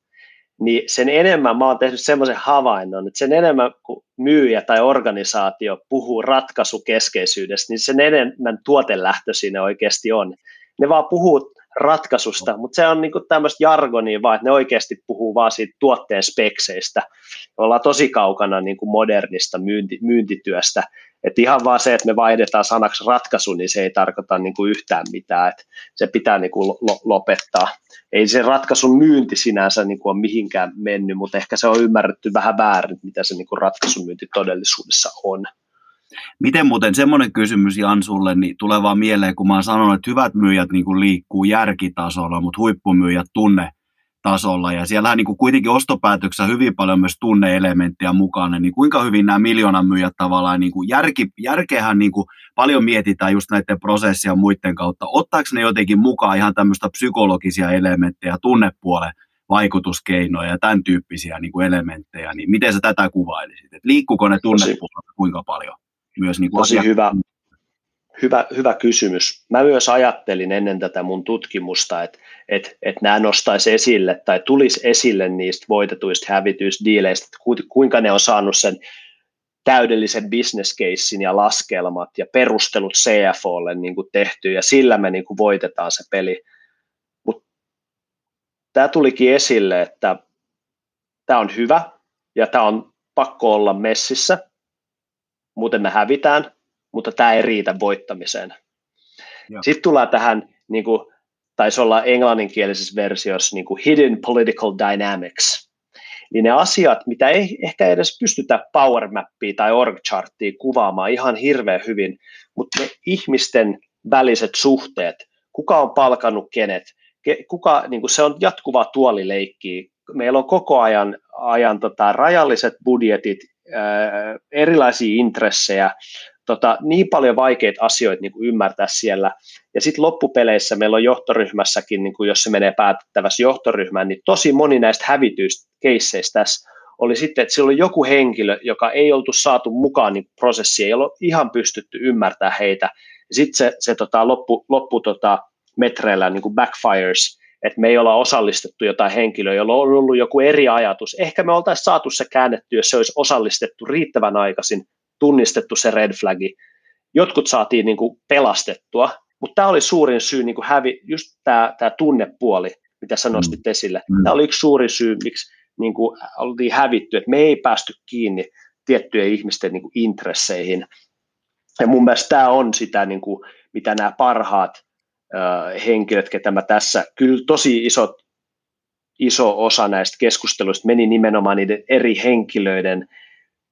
niin sen enemmän mä oon tehnyt semmoisen havainnon, että sen enemmän kun myyjä tai organisaatio puhuu ratkaisukeskeisyydestä, niin sen enemmän tuotelähtö siinä oikeasti on. Ne vaan puhuu ratkaisusta, mutta se on niinku tämmöistä jargonia vaan, että ne oikeasti puhuu vaan siitä tuotteen spekseistä. Me ollaan tosi kaukana niinku modernista myynti, myyntityöstä, että ihan vaan se, että me vaihdetaan sanaksi ratkaisu, niin se ei tarkoita niin kuin yhtään mitään, että se pitää niin kuin lopettaa. Ei se ratkaisun myynti sinänsä niin kuin ole mihinkään mennyt, mutta ehkä se on ymmärretty vähän väärin, mitä se niin kuin ratkaisun myynti todellisuudessa on. Miten muuten semmoinen kysymys Jan sulle, niin tulee vaan mieleen, kun mä oon sanonut, että hyvät myyjät niin kuin liikkuu järkitasolla, mutta huippumyyjät tunne tasolla. Ja siellähän niin kuin kuitenkin ostopäätöksessä hyvin paljon myös tunneelementtejä mukana. Niin kuinka hyvin nämä miljoonan myyjät tavallaan, niin kuin järki, järkeähän niin kuin paljon mietitään just näiden prosessia muiden kautta. Ottaako ne jotenkin mukaan ihan tämmöistä psykologisia elementtejä, tunnepuolen vaikutuskeinoja ja tämän tyyppisiä niin kuin elementtejä, niin miten sä tätä kuvailisit? Et liikkuuko ne tunnepuolella kuinka paljon? Myös niin Tosi hyvä, hyvä, hyvä kysymys. Mä myös ajattelin ennen tätä mun tutkimusta, että että, että nämä nostaisi esille tai tulisi esille niistä voitetuista hävityistä diileistä, että kuinka ne on saanut sen täydellisen business casein ja laskelmat ja perustelut CFOlle niin kuin tehty ja sillä me niin kuin voitetaan se peli. Mutta tämä tulikin esille, että tämä on hyvä ja tämä on pakko olla messissä, muuten me hävitään, mutta tämä ei riitä voittamiseen. Joo. Sitten tullaan tähän niin kuin taisi olla englanninkielisessä versiossa niin kuin hidden political dynamics. Niin ne asiat, mitä ei ehkä edes pystytä power mappia tai org charttia kuvaamaan ihan hirveän hyvin, mutta ne ihmisten väliset suhteet, kuka on palkannut kenet, kuka, niin kuin se on jatkuva tuolileikki. Meillä on koko ajan, ajan tota, rajalliset budjetit, erilaisia intressejä, tota, niin paljon vaikeita asioita niin kuin ymmärtää siellä. Ja sitten loppupeleissä meillä on johtoryhmässäkin, niin kuin jos se menee päätettävässä johtoryhmään, niin tosi moni näistä hävityistä keisseistä tässä oli sitten, että siellä oli joku henkilö, joka ei oltu saatu mukaan niin prosessiin, ei ollut ihan pystytty ymmärtää heitä. Sitten se, se tota, loppu, loppu tota, metreillä niin kuin backfires, että me ei olla osallistettu jotain henkilöä, jolla on ollut joku eri ajatus. Ehkä me oltaisiin saatu se käännetty, jos se olisi osallistettu riittävän aikaisin, tunnistettu se red flagi. Jotkut saatiin niin kuin pelastettua, mutta tämä oli suurin syy, niin kuin hävi, just tämä, tämä tunnepuoli, mitä sä nostit mm. esille. Mm. Tämä oli yksi suuri syy, miksi niin kuin oltiin hävitty, että me ei päästy kiinni tiettyjen ihmisten niin kuin intresseihin. Ja mun mielestä tämä on sitä, niin kuin, mitä nämä parhaat henkilöt, ketä mä tässä, kyllä tosi isot, iso osa näistä keskusteluista meni nimenomaan niiden eri henkilöiden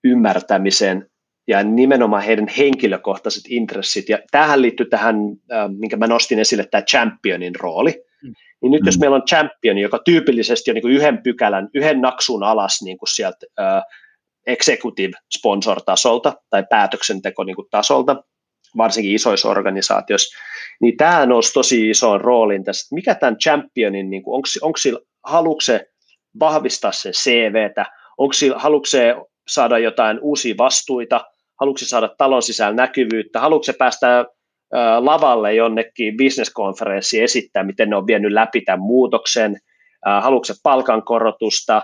ymmärtämiseen ja nimenomaan heidän henkilökohtaiset intressit. Ja tähän liittyy tähän, äh, minkä mä nostin esille, tämä championin rooli. Mm. Niin nyt mm. jos meillä on champion, joka tyypillisesti on niin kuin yhden pykälän, yhden naksun alas niin kuin sieltä äh, executive sponsor-tasolta tai päätöksenteko niin kuin tasolta, varsinkin isoissa organisaatioissa, niin tämä nousi tosi isoon rooliin tässä, mikä tämän championin, niin onko, sillä, haluatko se vahvistaa sen CVtä, onko sillä, haluatko se saada jotain uusia vastuita, haluatko se saada talon sisällä näkyvyyttä, haluatko se päästä lavalle jonnekin bisneskonferenssiin esittää, miten ne on vienyt läpi tämän muutoksen, haluatko se palkankorotusta,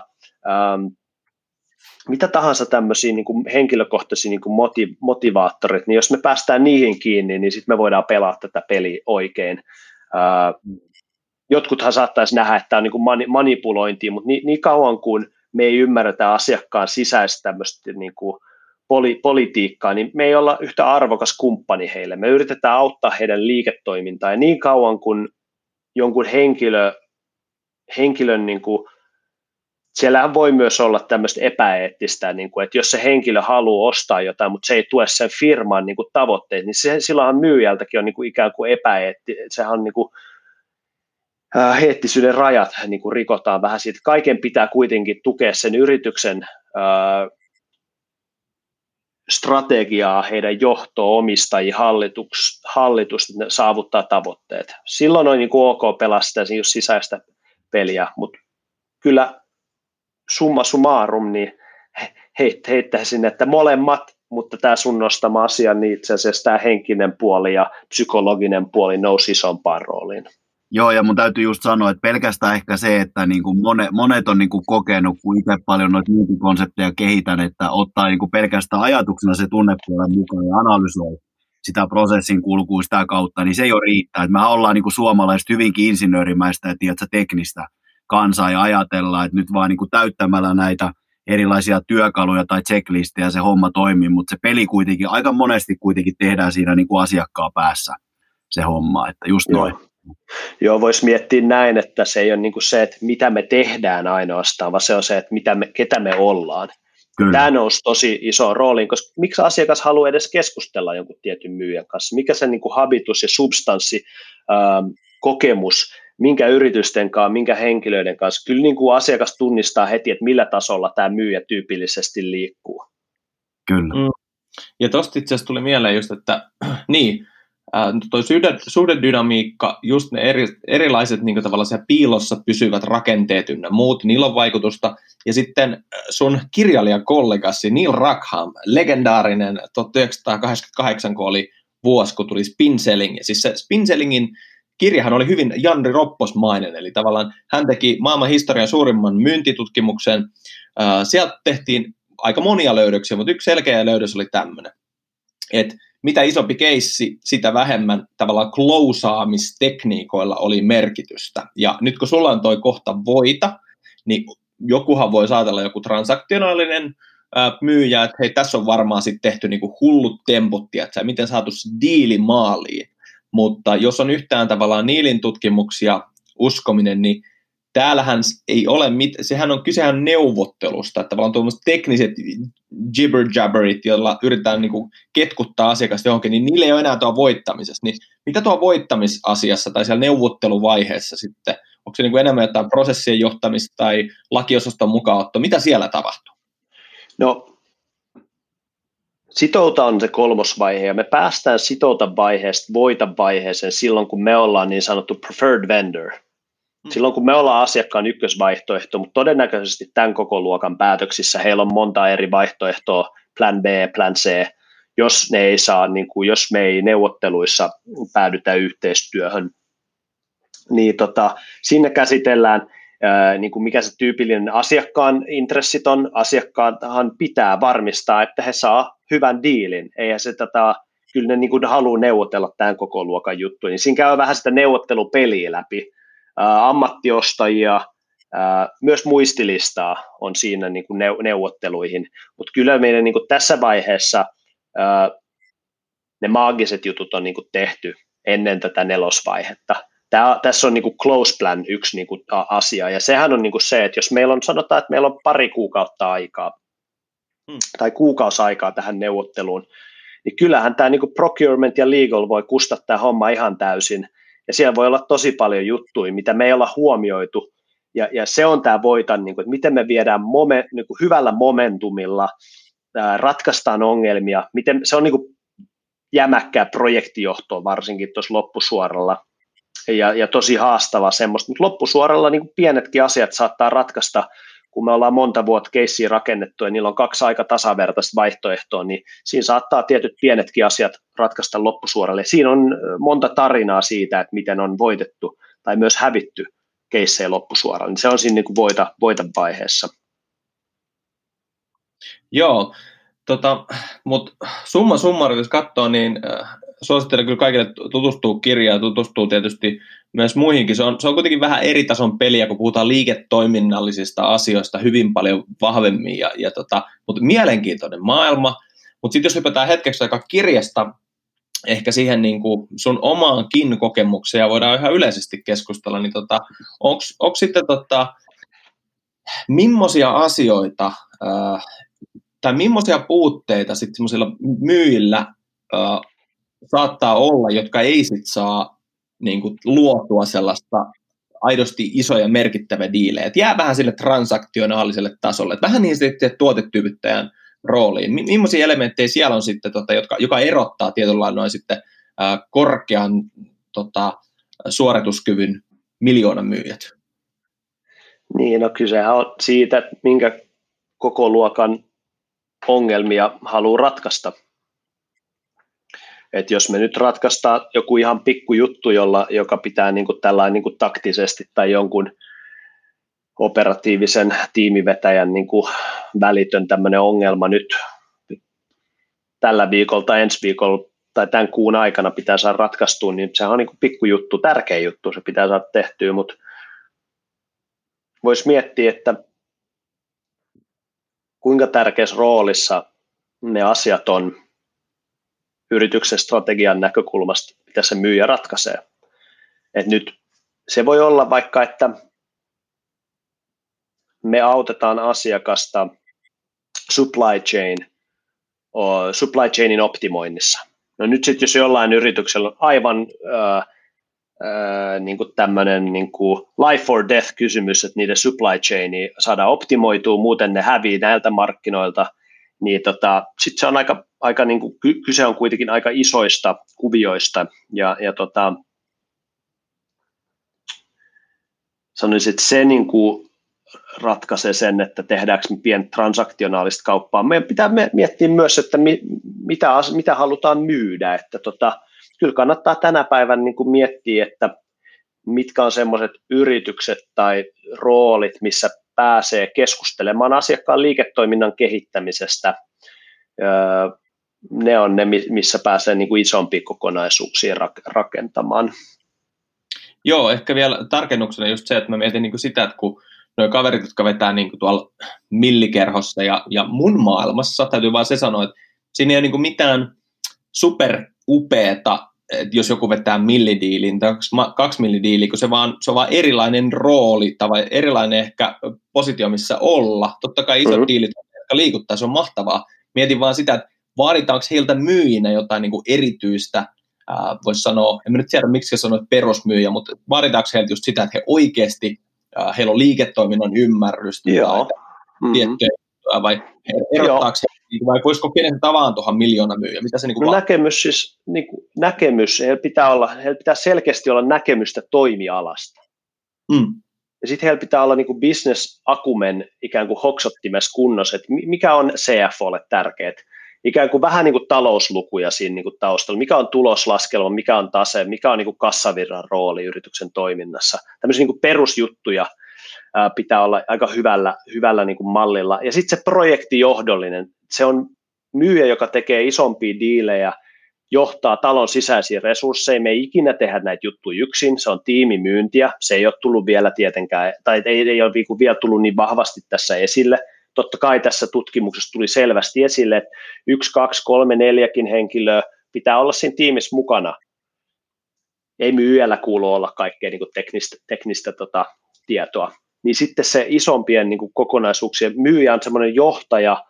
mitä tahansa tämmöisiä niin kuin henkilökohtaisia niin kuin motiv- motivaattorit, niin jos me päästään niihin kiinni, niin sitten me voidaan pelaa tätä peliä oikein. jotkuthan saattaisi nähdä, että tämä on niin kuin mani- manipulointia, mutta niin, niin kauan kuin me ei ymmärretä asiakkaan sisäistä tämmöistä niin kuin poli- politiikkaa, niin me ei olla yhtä arvokas kumppani heille. Me yritetään auttaa heidän liiketoimintaa, ja niin kauan kuin jonkun henkilö, henkilön niin kuin siellähän voi myös olla tämmöistä epäeettistä, niin kuin, että jos se henkilö haluaa ostaa jotain, mutta se ei tue sen firman niin kuin, tavoitteet, niin se, silloinhan myyjältäkin on niin kuin, ikään kuin epäeetti, sehän on niin kuin, äh, heettisyyden rajat niin kuin rikotaan vähän siitä. Kaiken pitää kuitenkin tukea sen yrityksen äh, strategiaa, heidän johtoa, omistajia, hallitus, hallitus että ne saavuttaa tavoitteet. Silloin on niin kuin ok pelastaa just sisäistä peliä, mutta kyllä summa summarum, niin heit, heittäisin, että molemmat, mutta tämä sun nostama asia, niin itse asiassa tämä henkinen puoli ja psykologinen puoli nousi isompaan rooliin. Joo, ja mun täytyy just sanoa, että pelkästään ehkä se, että niin kuin monet, monet on niin kuin kokenut, kun itse paljon noita konsepteja kehitän, että ottaa niin kuin pelkästään ajatuksena se tunnepuolen mukaan ja analysoi sitä prosessin kulkua sitä kautta, niin se ole riittää. Me ollaan niin kuin suomalaiset hyvinkin insinöörimäistä ja tiedätkö, teknistä kansaa ja ajatellaan, että nyt vaan niin kuin täyttämällä näitä erilaisia työkaluja tai checklistejä se homma toimii, mutta se peli kuitenkin, aika monesti kuitenkin tehdään siinä niin kuin asiakkaan päässä se homma, että just noin. Joo, Joo voisi miettiä näin, että se ei ole niin kuin se, että mitä me tehdään ainoastaan, vaan se on se, että mitä me, ketä me ollaan. Kyllä. Tämä nousi tosi iso rooliin, koska miksi asiakas haluaa edes keskustella jonkun tietyn myyjän kanssa? Mikä se niin kuin habitus ja substanssi, ähm, kokemus minkä yritysten kanssa, minkä henkilöiden kanssa. Kyllä niin kuin asiakas tunnistaa heti, että millä tasolla tämä myyjä tyypillisesti liikkuu. Kyllä. Mm. Ja tuosta itse asiassa tuli mieleen just, että niin, tuo suhdedynamiikka, just ne eri, erilaiset niin tavallaan piilossa pysyvät rakenteet ynnä muut, niillä on vaikutusta. Ja sitten sun kirjailijakollegasi Neil Rackham, legendaarinen 1988, kun oli vuosi, kun tuli Spinselling. Ja siis se Spinsellingin kirjahan oli hyvin Janri Ropposmainen, eli tavallaan hän teki maailman historian suurimman myyntitutkimuksen. Sieltä tehtiin aika monia löydöksiä, mutta yksi selkeä löydös oli tämmöinen, että mitä isompi keissi, sitä vähemmän tavallaan klousaamistekniikoilla oli merkitystä. Ja nyt kun sulla on toi kohta voita, niin jokuhan voi saatella joku transaktionaalinen myyjä, että hei, tässä on varmaan sitten tehty niinku hullut temput, että miten saatu diili maaliin. Mutta jos on yhtään tavallaan Niilin tutkimuksia uskominen, niin täällähän ei ole mit, sehän on kysehän neuvottelusta, että tavallaan tuommoiset tekniset jibber jabberit, joilla yritetään niin kuin ketkuttaa asiakasta johonkin, niin niillä ei ole enää tuo voittamisessa. Niin mitä tuo voittamisasiassa tai siellä neuvotteluvaiheessa sitten, onko se niin kuin enemmän jotain prosessien johtamista tai lakiosaston mukaanotto, mitä siellä tapahtuu? No Sitouta on se kolmosvaihe ja me päästään sitouta vaiheesta voita vaiheeseen silloin, kun me ollaan niin sanottu preferred vendor. Hmm. Silloin, kun me ollaan asiakkaan ykkösvaihtoehto, mutta todennäköisesti tämän koko luokan päätöksissä heillä on monta eri vaihtoehtoa, plan B, plan C, jos ne ei saa, niin kuin, jos me ei neuvotteluissa päädytä yhteistyöhön. niin tota, sinne käsitellään ää, niin kuin mikä se tyypillinen asiakkaan intressit on. Asiakkaathan pitää varmistaa, että he saa hyvän diilin. Eihän se tätä, kyllä ne niin kuin haluaa neuvotella tämän koko luokan juttu, niin siinä käy vähän sitä neuvottelupeliä läpi. Ää, ammattiostajia, ää, myös muistilistaa on siinä niin kuin neuvotteluihin, mutta kyllä meidän niin kuin tässä vaiheessa ää, ne maagiset jutut on niin kuin tehty ennen tätä nelosvaihetta. Tää, tässä on niin kuin close plan yksi niin kuin asia, ja sehän on niin kuin se, että jos meillä on, sanotaan, että meillä on pari kuukautta aikaa, tai kuukausi aikaa tähän neuvotteluun, niin kyllähän tämä niin procurement ja legal voi kustaa tämä homma ihan täysin, ja siellä voi olla tosi paljon juttuja, mitä me ei olla huomioitu, ja, ja se on tämä voitan, niin kuin, että miten me viedään mome, niin kuin hyvällä momentumilla, ää, ratkaistaan ongelmia, miten, se on niin kuin jämäkkää projektijohtoa varsinkin tuossa loppusuoralla, ja, ja tosi haastava semmoista, mutta loppusuoralla niin kuin pienetkin asiat saattaa ratkaista, kun me ollaan monta vuotta keissiä rakennettu ja niillä on kaksi aika tasavertaista vaihtoehtoa, niin siinä saattaa tietyt pienetkin asiat ratkaista loppusuoralle. Siinä on monta tarinaa siitä, että miten on voitettu tai myös hävitty keissejä loppusuoralla, niin se on siinä niin kuin voita, voita vaiheessa. Joo, tota, mutta summa summarum, jos katsoo, niin suosittelen kyllä kaikille tutustua kirjaan, tutustuu tietysti myös muihinkin. Se on, se on kuitenkin vähän eri tason peliä, kun puhutaan liiketoiminnallisista asioista hyvin paljon vahvemmin, ja, ja tota, mutta mielenkiintoinen maailma. Mutta sitten jos hypätään hetkeksi aika kirjasta ehkä siihen niin kuin sun omaankin kokemukseen, ja voidaan ihan yleisesti keskustella, niin tota, onko sitten tota, millaisia asioita äh, tai millaisia puutteita sitten myyjillä äh, saattaa olla, jotka ei sit saa niin kuin, luotua sellaista aidosti isoja merkittäviä diilejä. Et jää vähän sille transaktionaaliselle tasolle, et vähän niin sitten tuotetyypyttäjän rooliin. Millaisia elementtejä siellä on sitten, tota, jotka, joka erottaa tietyllä noin sitten ää, korkean tota, suorituskyvyn miljoonan myyjät? Niin, no kysehän on siitä, minkä koko luokan ongelmia haluaa ratkaista. Et jos me nyt ratkaistaan joku ihan pikku juttu, jolla, joka pitää niin kuin tällainen niin kuin taktisesti tai jonkun operatiivisen tiimivetäjän niin kuin välitön tämmöinen ongelma nyt tällä viikolla tai ensi viikolla tai tämän kuun aikana pitää saada ratkaistua, niin se on niin kuin juttu, tärkeä juttu, se pitää saada tehtyä, mutta voisi miettiä, että kuinka tärkeässä roolissa ne asiat on yrityksen strategian näkökulmasta, mitä se myyjä ratkaisee. Et nyt se voi olla vaikka, että me autetaan asiakasta supply chain, supply chainin optimoinnissa. No nyt sitten jos jollain yrityksellä on aivan ää, niin kuin tämmöinen niin kuin life or death kysymys, että niiden supply chaini saadaan optimoitua, muuten ne hävii näiltä markkinoilta, niin tota, sitten se on aika, aika niin kuin, kyse on kuitenkin aika isoista kuvioista, ja, ja tota, sanoisin, että se niin kuin ratkaisee sen, että tehdäänkö me pientä transaktionaalista kauppaa. Meidän pitää miettiä myös, että mi, mitä, mitä halutaan myydä, että tota, kyllä kannattaa tänä päivänä niin kuin miettiä, että mitkä on semmoiset yritykset tai roolit, missä pääsee keskustelemaan asiakkaan liiketoiminnan kehittämisestä. Ne on ne, missä pääsee niin kuin isompia kokonaisuuksia rakentamaan. Joo, ehkä vielä tarkennuksena just se, että mä mietin niin kuin sitä, että kun nuo kaverit, jotka vetää niin kuin tuolla millikerhossa ja, ja mun maailmassa, täytyy vaan se sanoa, että siinä ei ole niin kuin mitään super upeeta että jos joku vetää millidiilin tai kaksi millidiiliä, kun se, vaan, se on vaan erilainen rooli tai erilainen ehkä positio, missä olla. Totta kai isot mm-hmm. diilit, jotka liikuttaa, se on mahtavaa. Mietin vaan sitä, että vaaditaanko heiltä myyjinä jotain niin kuin erityistä, voisi sanoa, en mä nyt tiedä miksi sanoit perusmyyjä, mutta vaaditaanko heiltä just sitä, että he oikeasti, ää, heillä on liiketoiminnan ymmärrystä Joo. tai mm-hmm. tiettyjä, vai erottaako niin vai voisiko kenestä tavaan tuohon miljoona myyjä? Mitä se niin kuin no, näkemys, siis, niin kuin, näkemys, heillä pitää, olla, heillä pitää selkeästi olla näkemystä toimialasta. Mm. Ja sitten heillä pitää olla niin kuin business akumen ikään kuin hoksottimessa kunnossa, että mikä on CFOlle tärkeät. ikään kuin vähän niin kuin talouslukuja siinä niin kuin taustalla, mikä on tuloslaskelma, mikä on tase, mikä on niin kuin kassavirran rooli yrityksen toiminnassa. Tämmöisiä niin kuin perusjuttuja ää, pitää olla aika hyvällä, hyvällä niin kuin mallilla. Ja sitten se projektijohdollinen, se on myyjä, joka tekee isompia diilejä, johtaa talon sisäisiä resursseja. Me ei ikinä tehdä näitä juttuja yksin, se on tiimimyyntiä, se ei ole tullut vielä tietenkään, tai ei, ei ole niinku vielä tullut niin vahvasti tässä esille. Totta kai tässä tutkimuksessa tuli selvästi esille, että yksi, kaksi, kolme, neljäkin henkilöä pitää olla siinä tiimissä mukana. Ei myyjällä kuulu olla kaikkea niin teknistä, teknistä tota, tietoa. Niin sitten se isompien niin kuin kokonaisuuksien myyjä on semmoinen johtaja,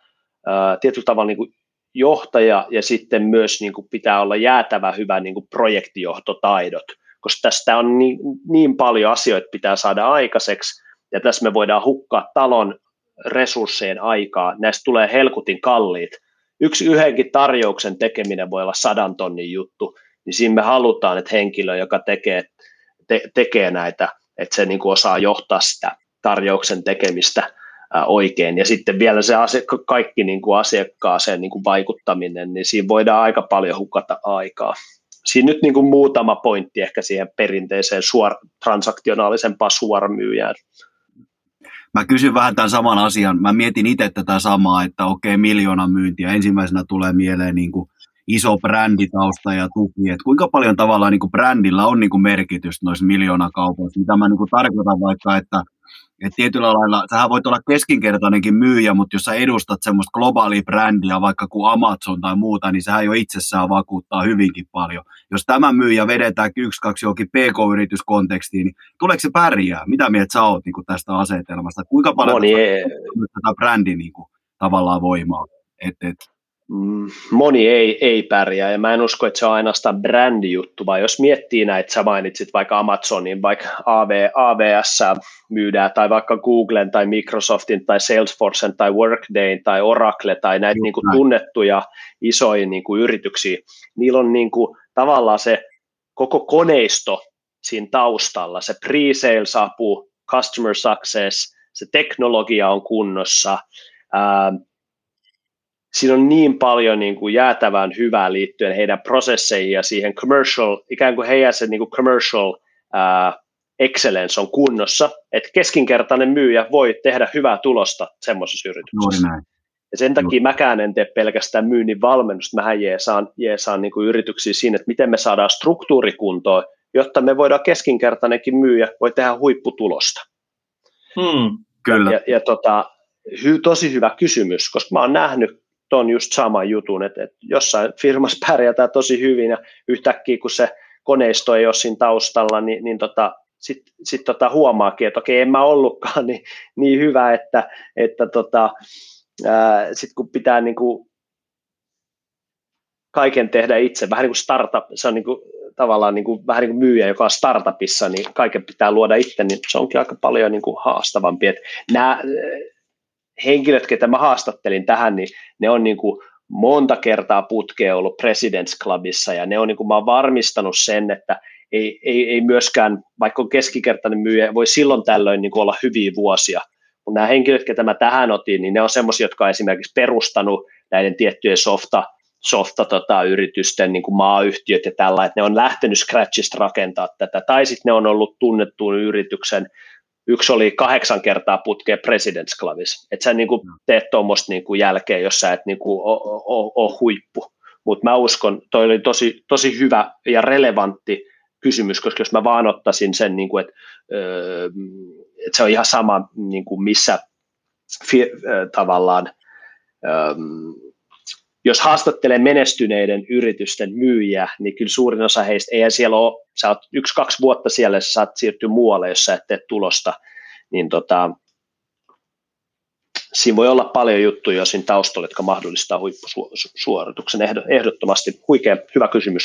tietyllä tavalla niin kuin johtaja ja sitten myös niin kuin pitää olla jäätävä hyvä niin kuin projektijohtotaidot, koska tästä on niin, niin paljon asioita pitää saada aikaiseksi, ja tässä me voidaan hukkaa talon resurssien aikaa, näistä tulee helkutin kalliit. Yksi yhdenkin tarjouksen tekeminen voi olla sadan tonnin juttu, niin siinä me halutaan, että henkilö, joka tekee, te, tekee näitä, että se niin kuin osaa johtaa sitä tarjouksen tekemistä oikein. Ja sitten vielä se ase, kaikki niin kuin asiakkaaseen niin kuin vaikuttaminen, niin siinä voidaan aika paljon hukata aikaa. Siinä nyt niin kuin muutama pointti ehkä siihen perinteiseen suor, transaktionaalisempaan suoramyyjään. Mä kysyn vähän tämän saman asian. Mä mietin itse tätä samaa, että okei, miljoonan myyntiä. Ensimmäisenä tulee mieleen niin kuin iso bränditausta ja tuki, että kuinka paljon tavallaan niin kuin brändillä on niin kuin merkitystä noissa miljoonakaupoissa. Mitä mä niin kuin tarkoitan vaikka, että et tietyllä lailla, sähän voit olla keskinkertainenkin myyjä, mutta jos sä edustat semmoista globaalia brändiä, vaikka kuin Amazon tai muuta, niin sehän jo itsessään vakuuttaa hyvinkin paljon. Jos tämä myyjä vedetään yksi, kaksi johonkin PK-yrityskontekstiin, niin tuleeko se pärjää? Mitä mieltä sä oot niin kuin tästä asetelmasta? Kuinka paljon Moni tätä brändi niin kuin, tavallaan voimaa? Et, et, moni ei, ei pärjää ja mä en usko, että se on ainoastaan brändijuttu, vaan jos miettii näitä, sä mainitsit vaikka Amazonin, vaikka AV, AVS myydään tai vaikka Googlen tai Microsoftin tai Salesforcen tai Workdayn tai Oracle tai näitä niin kuin tunnettuja isoja niin kuin yrityksiä, niillä on niin kuin, tavallaan se koko koneisto siinä taustalla, se pre-sales-apu, customer success, se teknologia on kunnossa, ää, siinä on niin paljon niin kuin jäätävän hyvää liittyen heidän prosesseihin ja siihen commercial, ikään kuin heidän se niin kuin commercial uh, excellence on kunnossa, että keskinkertainen myyjä voi tehdä hyvää tulosta semmoisessa yrityksessä. näin. Ja sen takia mäkään en tee pelkästään myynnin valmennusta, mähän jeesaan, jeesaan niin kuin yrityksiä siinä, että miten me saadaan struktuurikuntoon, jotta me voidaan keskinkertainenkin myyjä voi tehdä huipputulosta. Hmm, kyllä. Ja, ja tota, hy, tosi hyvä kysymys, koska mä oon nähnyt tuon just saman jutun, että, että jossain firmassa pärjätään tosi hyvin ja yhtäkkiä kun se koneisto ei ole siinä taustalla, niin, niin tota, sitten sit tota huomaakin, että okei, en mä ollutkaan niin, niin hyvä, että, että tota, sitten kun pitää niin kuin kaiken tehdä itse, vähän niin kuin startup, se on niin kuin, tavallaan niin kuin, vähän niin kuin myyjä, joka on startupissa, niin kaiken pitää luoda itse, niin se onkin aika paljon niin kuin haastavampi. Että nämä, henkilöt, ketä mä haastattelin tähän, niin ne on niin kuin monta kertaa putkea ollut Presidents Clubissa ja ne on niin kuin, mä oon varmistanut sen, että ei, ei, ei myöskään, vaikka on keskikertainen myyjä, voi silloin tällöin niin kuin olla hyviä vuosia. Mutta nämä henkilöt, ketä mä tähän otin, niin ne on semmoisia, jotka on esimerkiksi perustanut näiden tiettyjen softa, softa tota, yritysten niin kuin maayhtiöt ja tällä, että ne on lähtenyt Scratchista rakentaa tätä, tai sitten ne on ollut tunnettuun yrityksen yksi oli kahdeksan kertaa putkeen President's Clubissa. Että sä niin kuin teet tuommoista niin jälkeen, jos sä et niin kuin ole huippu. Mutta mä uskon, toi oli tosi, tosi hyvä ja relevantti kysymys, koska jos mä vaan ottaisin sen, niin kuin, että, että se on ihan sama, niin kuin missä fi, tavallaan jos haastattelee menestyneiden yritysten myyjiä, niin kyllä suurin osa heistä, ei siellä ole, sä oot yksi-kaksi vuotta siellä, ja sä saat siirtyä muualle, jos sä et tee tulosta, niin tota, siinä voi olla paljon juttuja siinä taustalla, jotka mahdollistaa huippusuorituksen ehdottomasti. Huikea, hyvä kysymys.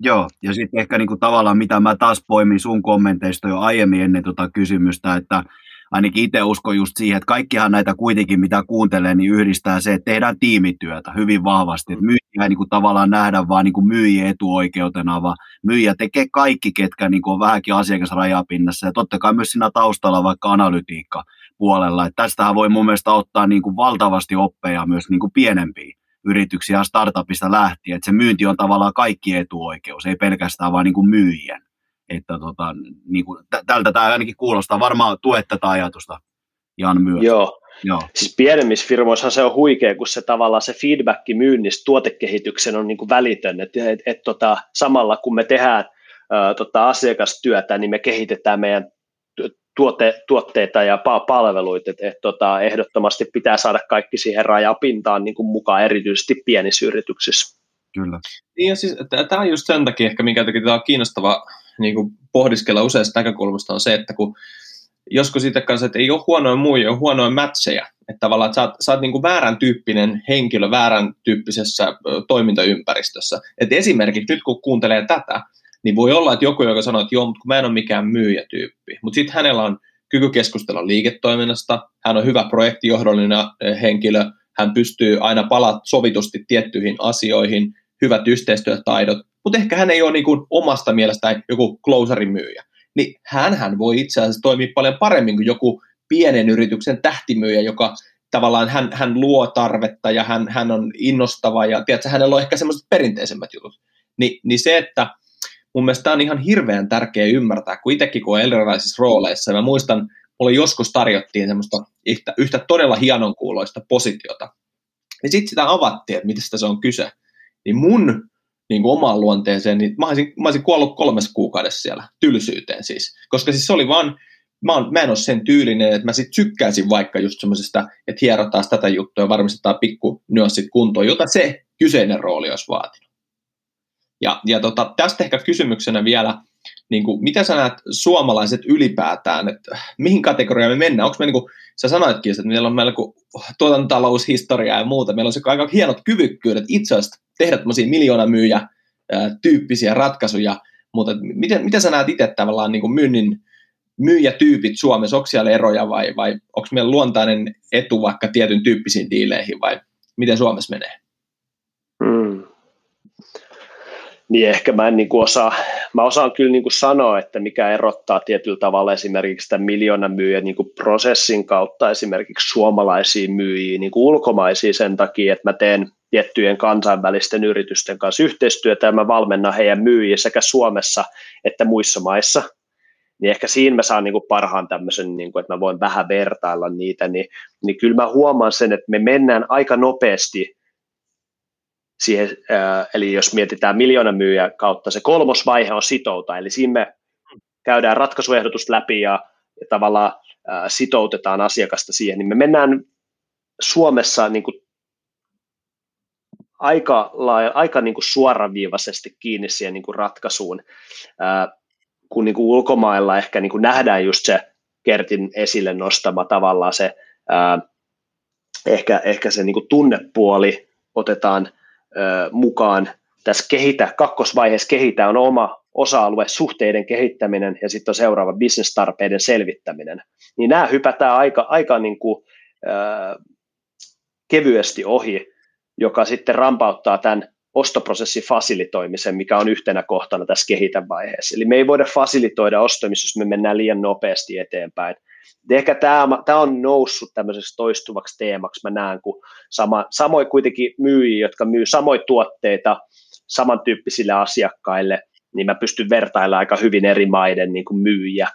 Joo, ja sitten ehkä niinku tavallaan mitä mä taas poimin sun kommenteista jo aiemmin ennen tota kysymystä, että ainakin itse uskon just siihen, että kaikkihan näitä kuitenkin, mitä kuuntelee, niin yhdistää se, että tehdään tiimityötä hyvin vahvasti. Että myyjiä ei niin kuin tavallaan nähdä vaan niin kuin myyjien etuoikeutena, vaan myyjä tekee kaikki, ketkä niin kuin on vähänkin asiakasrajapinnassa. Ja totta kai myös siinä taustalla vaikka analytiikka puolella. Että tästähän voi mun mielestä ottaa niin kuin valtavasti oppeja myös niin kuin pienempiin yrityksiä startupista lähtien, että se myynti on tavallaan kaikki etuoikeus, ei pelkästään vaan niin kuin myyjien. Että tota, niin kuin, tältä tämä ainakin kuulostaa, varmaan tuet tätä ajatusta, Jan myös. Joo, Joo. Siis pienemmissä firmoissa se on huikea, kun se tavallaan se feedback myynnistä tuotekehityksen on niin kuin välitön, että et, et, tota, samalla kun me tehdään ä, tota, asiakastyötä, niin me kehitetään meidän tuote, tuotteita ja palveluita, että et, tota, ehdottomasti pitää saada kaikki siihen rajapintaan niin kuin mukaan, erityisesti pienissä yrityksissä. Kyllä. Niin ja siis, tämä on just sen takia ehkä, minkä takia tämä on kiinnostava niin kuin pohdiskella useista näkökulmasta, on se, että kun joskus sitten kanssa, että ei ole huonoja muija, on huonoja matcheja. Että tavallaan että sä oot, sä oot niin kuin väärän tyyppinen henkilö väärän tyyppisessä toimintaympäristössä. Että esimerkiksi nyt kun kuuntelee tätä, niin voi olla, että joku, joka sanoo, että joo, mutta kun mä en ole mikään myyjätyyppi. Mutta sitten hänellä on kyky keskustella liiketoiminnasta, hän on hyvä projektijohdollinen henkilö, hän pystyy aina palata sovitusti tiettyihin asioihin, hyvät yhteistyötaidot, mutta ehkä hän ei ole niin kuin omasta mielestään joku closerin myyjä niin hän voi itse asiassa toimia paljon paremmin kuin joku pienen yrityksen tähtimyyjä, joka tavallaan hän, hän luo tarvetta ja hän, hän on innostava ja tiedätkö, hänellä on ehkä semmoiset perinteisemmät jutut. Ni, niin se, että mun mielestä tämä on ihan hirveän tärkeä ymmärtää, kun itsekin kun on erilaisissa rooleissa, mä muistan, mulle joskus tarjottiin semmoista yhtä, yhtä todella hienon kuuloista positiota, ja sitten sitä avattiin, että mistä se on kyse. Niin mun niin kuin omaan luonteeseen, niin mä olisin, mä olisin kuollut kolmes kuukaudessa siellä, tylsyyteen siis. Koska siis se oli vaan, mä, on, mä en ole sen tyylinen, että mä sitten sykkäisin vaikka just semmoisesta, että hierotaan tätä juttua ja varmistetaan pikku nyanssit kuntoon, jota se kyseinen rooli olisi vaatinut. Ja, ja tota, tästä ehkä kysymyksenä vielä, niin kuin, mitä sä näet suomalaiset ylipäätään, että mihin kategoriaan me mennään? Onko me, niin kuin, sä sanoitkin, että meillä on meillä tuotantotaloushistoria ja muuta, meillä on se aika hienot kyvykkyydet itse asiassa tehdä tämmöisiä miljoonamyyjä tyyppisiä ratkaisuja, mutta miten, miten sä näet itse tavallaan niin kuin myynnin myyjätyypit Suomessa, onko siellä eroja vai, vai onko meillä luontainen etu vaikka tietyn tyyppisiin diileihin vai miten Suomessa menee? Hmm niin ehkä mä en niin kuin osaa, mä osaan kyllä niin kuin sanoa, että mikä erottaa tietyllä tavalla esimerkiksi tämän miljoonan myyjän niin kuin prosessin kautta esimerkiksi suomalaisiin myyjiin niin kuin ulkomaisiin sen takia, että mä teen tiettyjen kansainvälisten yritysten kanssa yhteistyötä ja mä valmennan heidän myyjiä sekä Suomessa että muissa maissa. Niin ehkä siinä mä saan niin kuin parhaan tämmöisen, niin kuin, että mä voin vähän vertailla niitä, niin, niin kyllä mä huomaan sen, että me mennään aika nopeasti siihen, eli jos mietitään miljoonan myyjä kautta, se kolmosvaihe on sitouta, eli siinä me käydään ratkaisuehdotus läpi ja, ja tavallaan sitoutetaan asiakasta siihen, niin me mennään Suomessa niin kuin aika, aika niin kuin suoraviivaisesti kiinni siihen niin kuin ratkaisuun, kun niin kuin ulkomailla ehkä niin kuin nähdään just se Kertin esille nostama tavallaan se, ehkä, ehkä se niin kuin tunnepuoli otetaan mukaan tässä kehitä, kakkosvaiheessa kehitä on oma osa-alue, suhteiden kehittäminen ja sitten on seuraava bisnestarpeiden selvittäminen. Niin nämä hypätään aika, aika niin kuin, äh, kevyesti ohi, joka sitten rampauttaa tämän ostoprosessin fasilitoimisen, mikä on yhtenä kohtana tässä kehitänvaiheessa. Eli me ei voida fasilitoida ostamista, jos me mennään liian nopeasti eteenpäin. Ehkä tämä, tämä on noussut tämmöiseksi toistuvaksi teemaksi, mä näen, kun sama, samoin kuitenkin myyjiä, jotka myy samoin tuotteita samantyyppisille asiakkaille, niin mä pystyn vertailemaan aika hyvin eri maiden niin kuin myyjiä.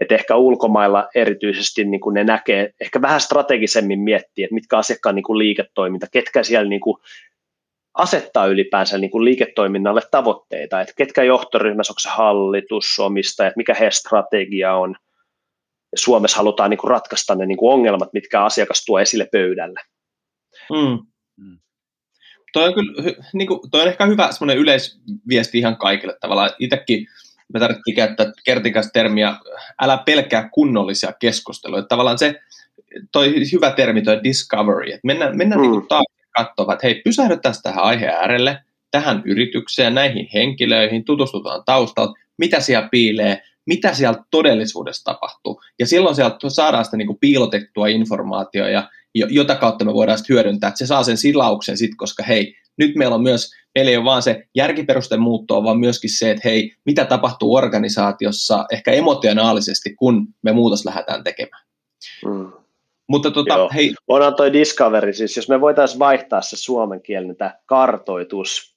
Et ehkä ulkomailla erityisesti niin kuin ne näkee, ehkä vähän strategisemmin miettiä, että mitkä asiakkaan niin kuin liiketoiminta, ketkä siellä niin kuin asettaa ylipäänsä niin kuin liiketoiminnalle tavoitteita, että ketkä johtoryhmässä, onko se hallitus, omistajat, mikä heidän strategia on, Suomessa halutaan niin kuin ratkaista ne niin kuin ongelmat, mitkä asiakas tuo esille pöydälle. Mm. Mm. Toi on, kyllä, niin kuin, toi on ehkä hyvä semmoinen yleisviesti ihan kaikille tavallaan. Itsekin me tarvittiin käyttää kertikäs termiä, älä pelkää kunnollisia keskusteluja. Tavallaan se, toi hyvä termi, toi discovery, että mennään, mennään mm. niin taas katsomaan, että hei, pysähdytään tähän aiheen äärelle, tähän yritykseen, näihin henkilöihin, tutustutaan taustalta, mitä siellä piilee, mitä siellä todellisuudessa tapahtuu. Ja silloin sieltä saadaan sitä niin kuin piilotettua informaatiota, ja jota kautta me voidaan sitten hyödyntää, että se saa sen silauksen sitten, koska hei, nyt meillä on myös, meillä ei ole vaan se järkiperusten muuttoa, vaan myöskin se, että hei, mitä tapahtuu organisaatiossa ehkä emotionaalisesti, kun me muutos lähdetään tekemään. Mm. Mutta tota, hei. Onhan toi Discovery, siis jos me voitaisiin vaihtaa se suomen kielen, tämä kartoitus,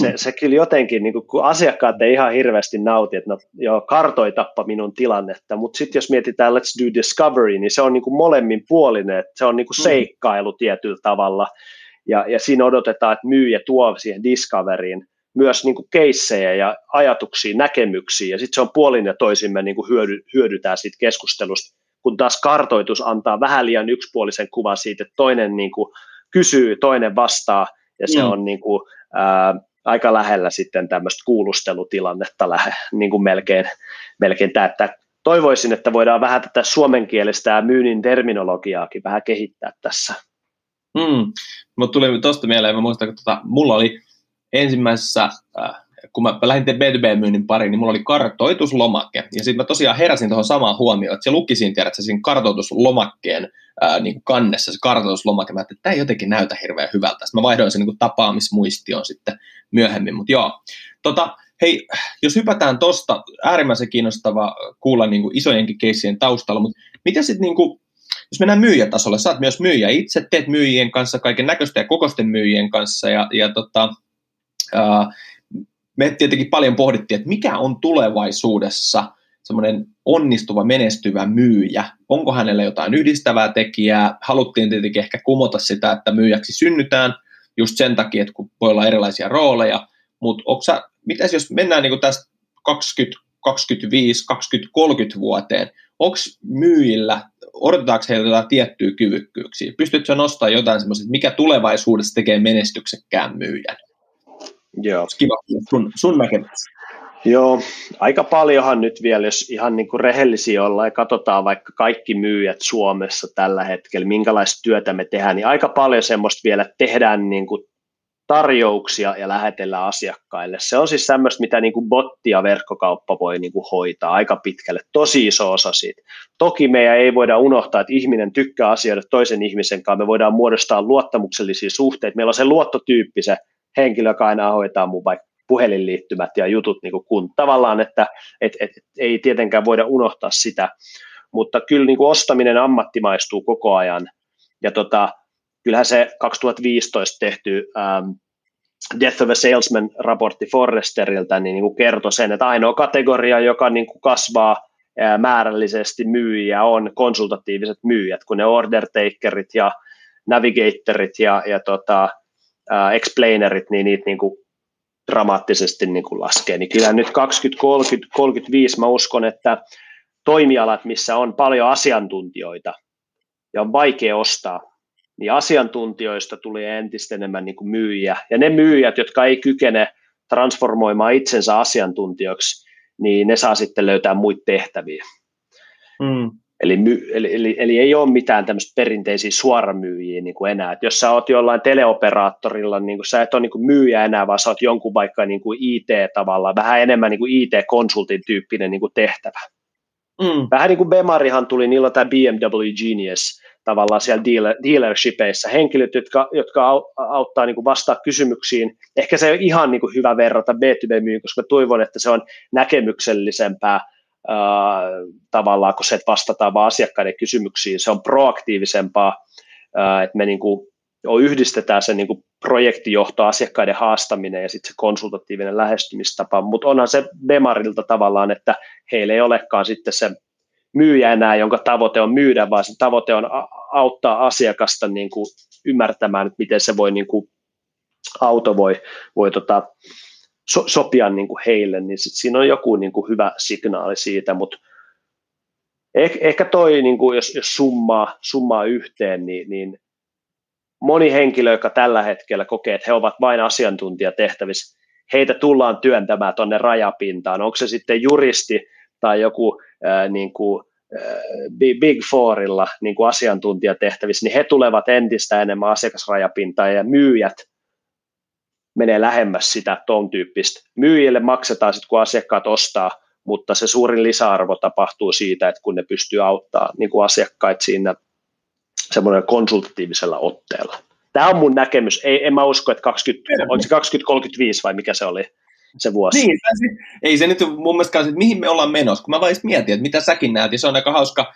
se, se kyllä jotenkin, niin kun asiakkaat ei ihan hirveästi nauti, että no joo, kartoitappa minun tilannetta, mutta sitten jos mietitään Let's Do Discovery, niin se on niin kuin molemmin puolinen, että se on niin kuin mm. seikkailu tietyllä tavalla, ja, ja siinä odotetaan, että myyjä tuo siihen Discoveryin myös niin kuin keissejä ja ajatuksia, näkemyksiä, ja sitten se on puolin ja toisin me niin kuin hyödy, hyödytään siitä keskustelusta, kun taas kartoitus antaa vähän liian yksipuolisen kuvan siitä, että toinen niin kuin kysyy, toinen vastaa, ja se mm. on niin kuin, ää, aika lähellä sitten tämmöistä kuulustelutilannetta lähe, niin kuin melkein, melkein tämä, että toivoisin, että voidaan vähän tätä suomenkielistä ja myynnin terminologiaakin vähän kehittää tässä. Mm. Mutta tuli tuosta mieleen, mä muistan, että tota, mulla oli ensimmäisessä, äh, kun mä lähdin B2B-myynnin pariin, niin mulla oli kartoituslomake. Ja sitten mä tosiaan heräsin tuohon samaan huomioon, että se luki siinä, tiedätkö, siinä kartoituslomakkeen ää, niin kuin kannessa, se kartoituslomake. Mä että tämä ei jotenkin näytä hirveän hyvältä. Sitten mä vaihdoin sen niin tapaamismuistioon sitten myöhemmin. Mutta joo, tota, hei, jos hypätään tuosta, äärimmäisen kiinnostava kuulla niin kuin isojenkin keissien taustalla, mutta mitä sitten niin kuin, jos mennään myyjätasolle, sä oot myös myyjä itse, teet myyjien kanssa, kaiken näköistä ja kokosten myyjien kanssa, ja, ja tota, ää, me tietenkin paljon pohdittiin, että mikä on tulevaisuudessa semmoinen onnistuva, menestyvä myyjä. Onko hänellä jotain yhdistävää tekijää? Haluttiin tietenkin ehkä kumota sitä, että myyjäksi synnytään just sen takia, että kun voi olla erilaisia rooleja, mutta mitäs jos mennään niin tästä 20, 25, 20, 30 vuoteen, onko myyjillä, odotetaanko heiltä jotain tiettyjä kyvykkyyksiä? Pystytkö nostamaan jotain semmoista, mikä tulevaisuudessa tekee menestyksekkään myyjän? Joo. Kiva, sun, sun näkemys. Joo, aika paljonhan nyt vielä, jos ihan niin kuin rehellisiä ollaan ja katsotaan vaikka kaikki myyjät Suomessa tällä hetkellä, minkälaista työtä me tehdään, niin aika paljon semmoista vielä tehdään niin kuin tarjouksia ja lähetellään asiakkaille. Se on siis semmoista, mitä niin kuin botti ja verkkokauppa voi niin kuin hoitaa aika pitkälle, tosi iso osa siitä. Toki meidän ei voida unohtaa, että ihminen tykkää asioida toisen ihmisen kanssa, me voidaan muodostaa luottamuksellisia suhteita, meillä on se luottotyyppi, se henkilö, joka aina hoitaa mun vaikka puhelinliittymät ja jutut niin kuin kun tavallaan, että et, et, et, ei tietenkään voida unohtaa sitä, mutta kyllä niin kuin ostaminen ammattimaistuu koko ajan, ja tota, kyllähän se 2015 tehty ähm, Death of a Salesman-raportti Forresterilta niin, niin kuin kertoi sen, että ainoa kategoria, joka niin kuin kasvaa ää, määrällisesti myyjiä, on konsultatiiviset myyjät, kun ne order takerit ja navigatorit ja, ja tota, ää, explainerit, niin niitä niin kuin dramaattisesti niin kuin laskee. Niin kyllä nyt 2030 35 mä uskon, että toimialat, missä on paljon asiantuntijoita ja on vaikea ostaa, niin asiantuntijoista tulee entistä enemmän niin kuin myyjiä. Ja ne myyjät, jotka ei kykene transformoimaan itsensä asiantuntijoiksi, niin ne saa sitten löytää muita tehtäviä. Mm. Eli, my, eli, eli, eli ei ole mitään tämmöistä perinteisiä suoramyyjiä niin kuin enää. Et jos sä oot jollain teleoperaattorilla, niin kuin sä et ole niin kuin myyjä enää, vaan sä oot jonkun vaikka niin kuin IT-tavalla, vähän enemmän niin kuin IT-konsultin tyyppinen niin kuin tehtävä. Mm. Vähän niin kuin Bemarihan tuli, niillä on tämä BMW Genius tavallaan siellä dealer, dealershipeissa, henkilöt, jotka, jotka auttaa niin kuin vastaa kysymyksiin. Ehkä se on ihan niin kuin hyvä verrata B2B-myyn, koska toivon, että se on näkemyksellisempää, tavallaan, kun se, että vastataan vaan asiakkaiden kysymyksiin, se on proaktiivisempaa, että me niin kuin, yhdistetään se niin kuin projektijohto, asiakkaiden haastaminen ja sitten se konsultatiivinen lähestymistapa, mutta onhan se Bemarilta tavallaan, että heillä ei olekaan sitten se myyjä enää, jonka tavoite on myydä, vaan se tavoite on auttaa asiakasta niin kuin ymmärtämään, että miten se voi niin kuin auto voi, voi tota, so, sopia niin kuin heille, niin sit siinä on joku niin kuin hyvä signaali siitä, mutta ehkä, ehkä toi, niin kuin jos, jos summaa, summaa yhteen, niin, niin moni henkilö, joka tällä hetkellä kokee, että he ovat vain asiantuntijatehtävissä, heitä tullaan työntämään tuonne rajapintaan, onko se sitten juristi tai joku ää, niin kuin, Big Fourilla niin kuin asiantuntijatehtävissä, niin he tulevat entistä enemmän asiakasrajapintaan ja myyjät menee lähemmäs sitä ton tyyppistä. Myyjille maksetaan sitten, kun asiakkaat ostaa, mutta se suurin lisäarvo tapahtuu siitä, että kun ne pystyy auttamaan niin kuin asiakkaita siinä semmoinen konsultatiivisella otteella. Tämä on mun näkemys. Ei, en mä usko, että 20, oliko se 2035 vai mikä se oli se vuosi. Niin, ei se nyt mun mielestä että mihin me ollaan menossa, kun mä vain mietin, että mitä säkin näet, ja se on aika hauska,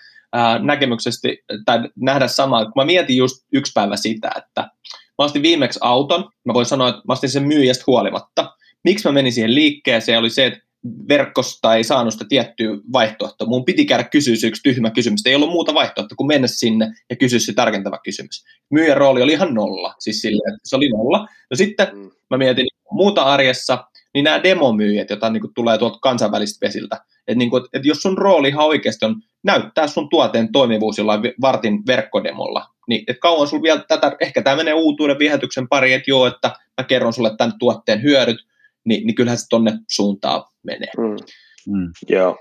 näkemyksesti tai nähdä samaa. Kun mä mietin just yksi päivä sitä, että mä ostin viimeksi auton, mä voin sanoa, että mä ostin sen myyjästä huolimatta. Miksi mä menin siihen liikkeeseen, oli se, että verkosta ei saanut sitä tiettyä vaihtoehtoa. Mun piti käydä kysyä yksi tyhmä kysymys. Ei ollut muuta vaihtoehtoa kuin mennä sinne ja kysyä se tarkentava kysymys. Myyjän rooli oli ihan nolla. Siis sille, että se oli nolla. No sitten mm. mä mietin muuta arjessa, niin nämä demomyyjät, joita niin kuin tulee tuolta kansainvälistä vesiltä, että, niin kuin, että jos sun rooli ihan oikeasti on näyttää sun tuoteen toimivuus jollain vartin verkkodemolla, niin että kauan sulla vielä tätä, ehkä tämä menee uutuuden viehätyksen pari, että joo, että mä kerron sulle tämän tuotteen hyödyt, niin, niin kyllähän se tonne suuntaan menee. Mm. Mm. Joo.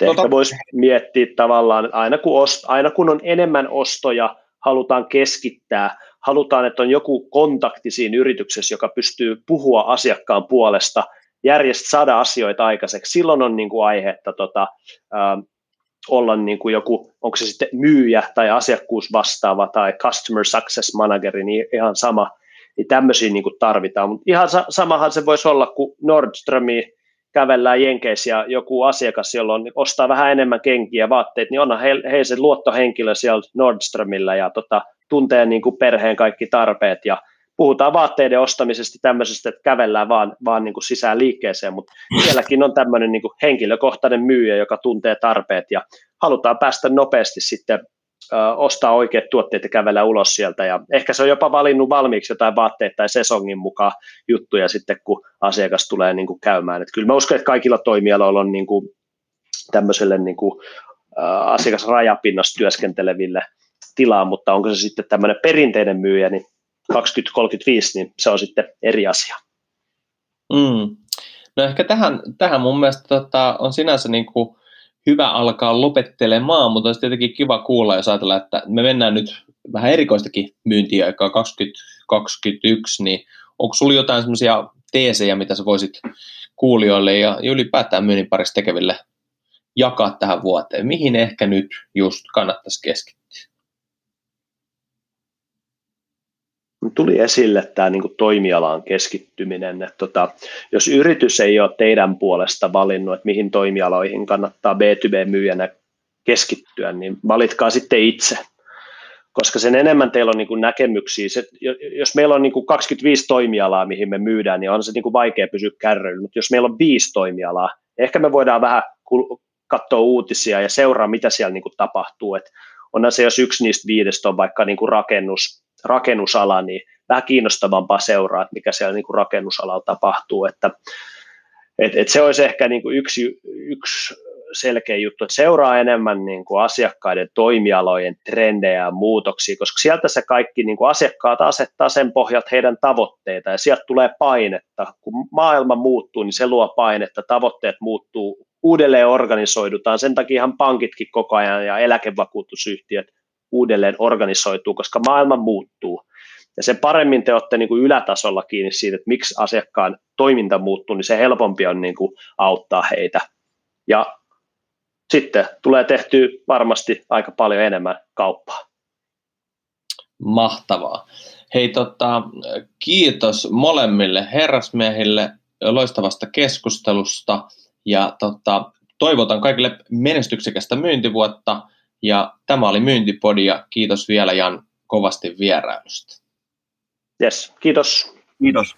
Ehkä tota... voisi miettiä tavallaan, aina kun, ost, aina kun on enemmän ostoja, halutaan keskittää, halutaan, että on joku kontakti siinä yrityksessä, joka pystyy puhua asiakkaan puolesta, järjestää saada asioita aikaiseksi. Silloin on niin kuin aihetta tota, äh, olla niin kuin joku, onko se sitten myyjä tai asiakkuusvastaava tai customer success manageri, niin ihan sama, niin tämmöisiä niin kuin tarvitaan. Mutta ihan sa- samahan se voisi olla, kun Nordströmi kävellään Jenkeissä ja joku asiakas, jolla on, ostaa vähän enemmän kenkiä ja vaatteet, niin onhan he, he se luottohenkilö siellä Nordströmillä ja tota, tuntee niin kuin perheen kaikki tarpeet ja puhutaan vaatteiden ostamisesta tämmöisestä, että kävellään vaan, vaan niin kuin sisään liikkeeseen, mutta sielläkin on tämmöinen niin kuin henkilökohtainen myyjä, joka tuntee tarpeet ja halutaan päästä nopeasti sitten ostaa oikeat tuotteet ja kävellä ulos sieltä. Ja ehkä se on jopa valinnut valmiiksi jotain vaatteita tai sesongin mukaan juttuja sitten, kun asiakas tulee niin kuin käymään. Et kyllä mä uskon, että kaikilla toimialoilla on niin kuin tämmöiselle niin kuin, asiakasrajapinnassa työskenteleville tilaa, mutta onko se sitten tämmöinen perinteinen myyjä, niin 2035, niin se on sitten eri asia. Mm. No ehkä tähän, tähän mun mielestä tota, on sinänsä niin kuin hyvä alkaa lopettelemaan, mutta olisi tietenkin kiva kuulla, jos ajatellaan, että me mennään nyt vähän erikoistakin myyntiaikaa 2021, niin onko sulla jotain semmoisia teesejä, mitä sä voisit kuulijoille ja ylipäätään myynnin parissa tekeville jakaa tähän vuoteen? Mihin ehkä nyt just kannattaisi keskittyä? Tuli esille tämä niin kuin toimialaan keskittyminen, että tota, jos yritys ei ole teidän puolesta valinnut, että mihin toimialoihin kannattaa B2B-myyjänä keskittyä, niin valitkaa sitten itse, koska sen enemmän teillä on niin kuin näkemyksiä. Se, jos meillä on niin kuin 25 toimialaa, mihin me myydään, niin on se niin kuin vaikea pysyä kärryillä, mutta jos meillä on viisi toimialaa, niin ehkä me voidaan vähän katsoa uutisia ja seuraa, mitä siellä niin kuin tapahtuu. Et onhan se, jos yksi niistä viidestä on vaikka niin kuin rakennus, rakennusala, niin vähän kiinnostavampaa seuraa, että mikä siellä niin kuin rakennusalalla tapahtuu, että et, et se olisi ehkä niin kuin yksi, yksi selkeä juttu, että seuraa enemmän niin kuin asiakkaiden toimialojen trendejä ja muutoksia, koska sieltä se kaikki niin kuin asiakkaat asettaa sen pohjalta heidän tavoitteita ja sieltä tulee painetta. Kun maailma muuttuu, niin se luo painetta, tavoitteet muuttuu, uudelleen organisoidutaan, sen takia ihan pankitkin koko ajan ja eläkevakuutusyhtiöt uudelleen organisoituu, koska maailma muuttuu. Ja sen paremmin te olette niin kuin ylätasolla kiinni siitä, että miksi asiakkaan toiminta muuttuu, niin se helpompi on niin kuin auttaa heitä. Ja sitten tulee tehtyä varmasti aika paljon enemmän kauppaa. Mahtavaa. Hei, tota, kiitos molemmille herrasmiehille loistavasta keskustelusta ja tota, toivotan kaikille menestyksekästä myyntivuotta ja tämä oli Myyntipodi ja kiitos vielä Jan kovasti vierailusta. Yes, kiitos. Kiitos.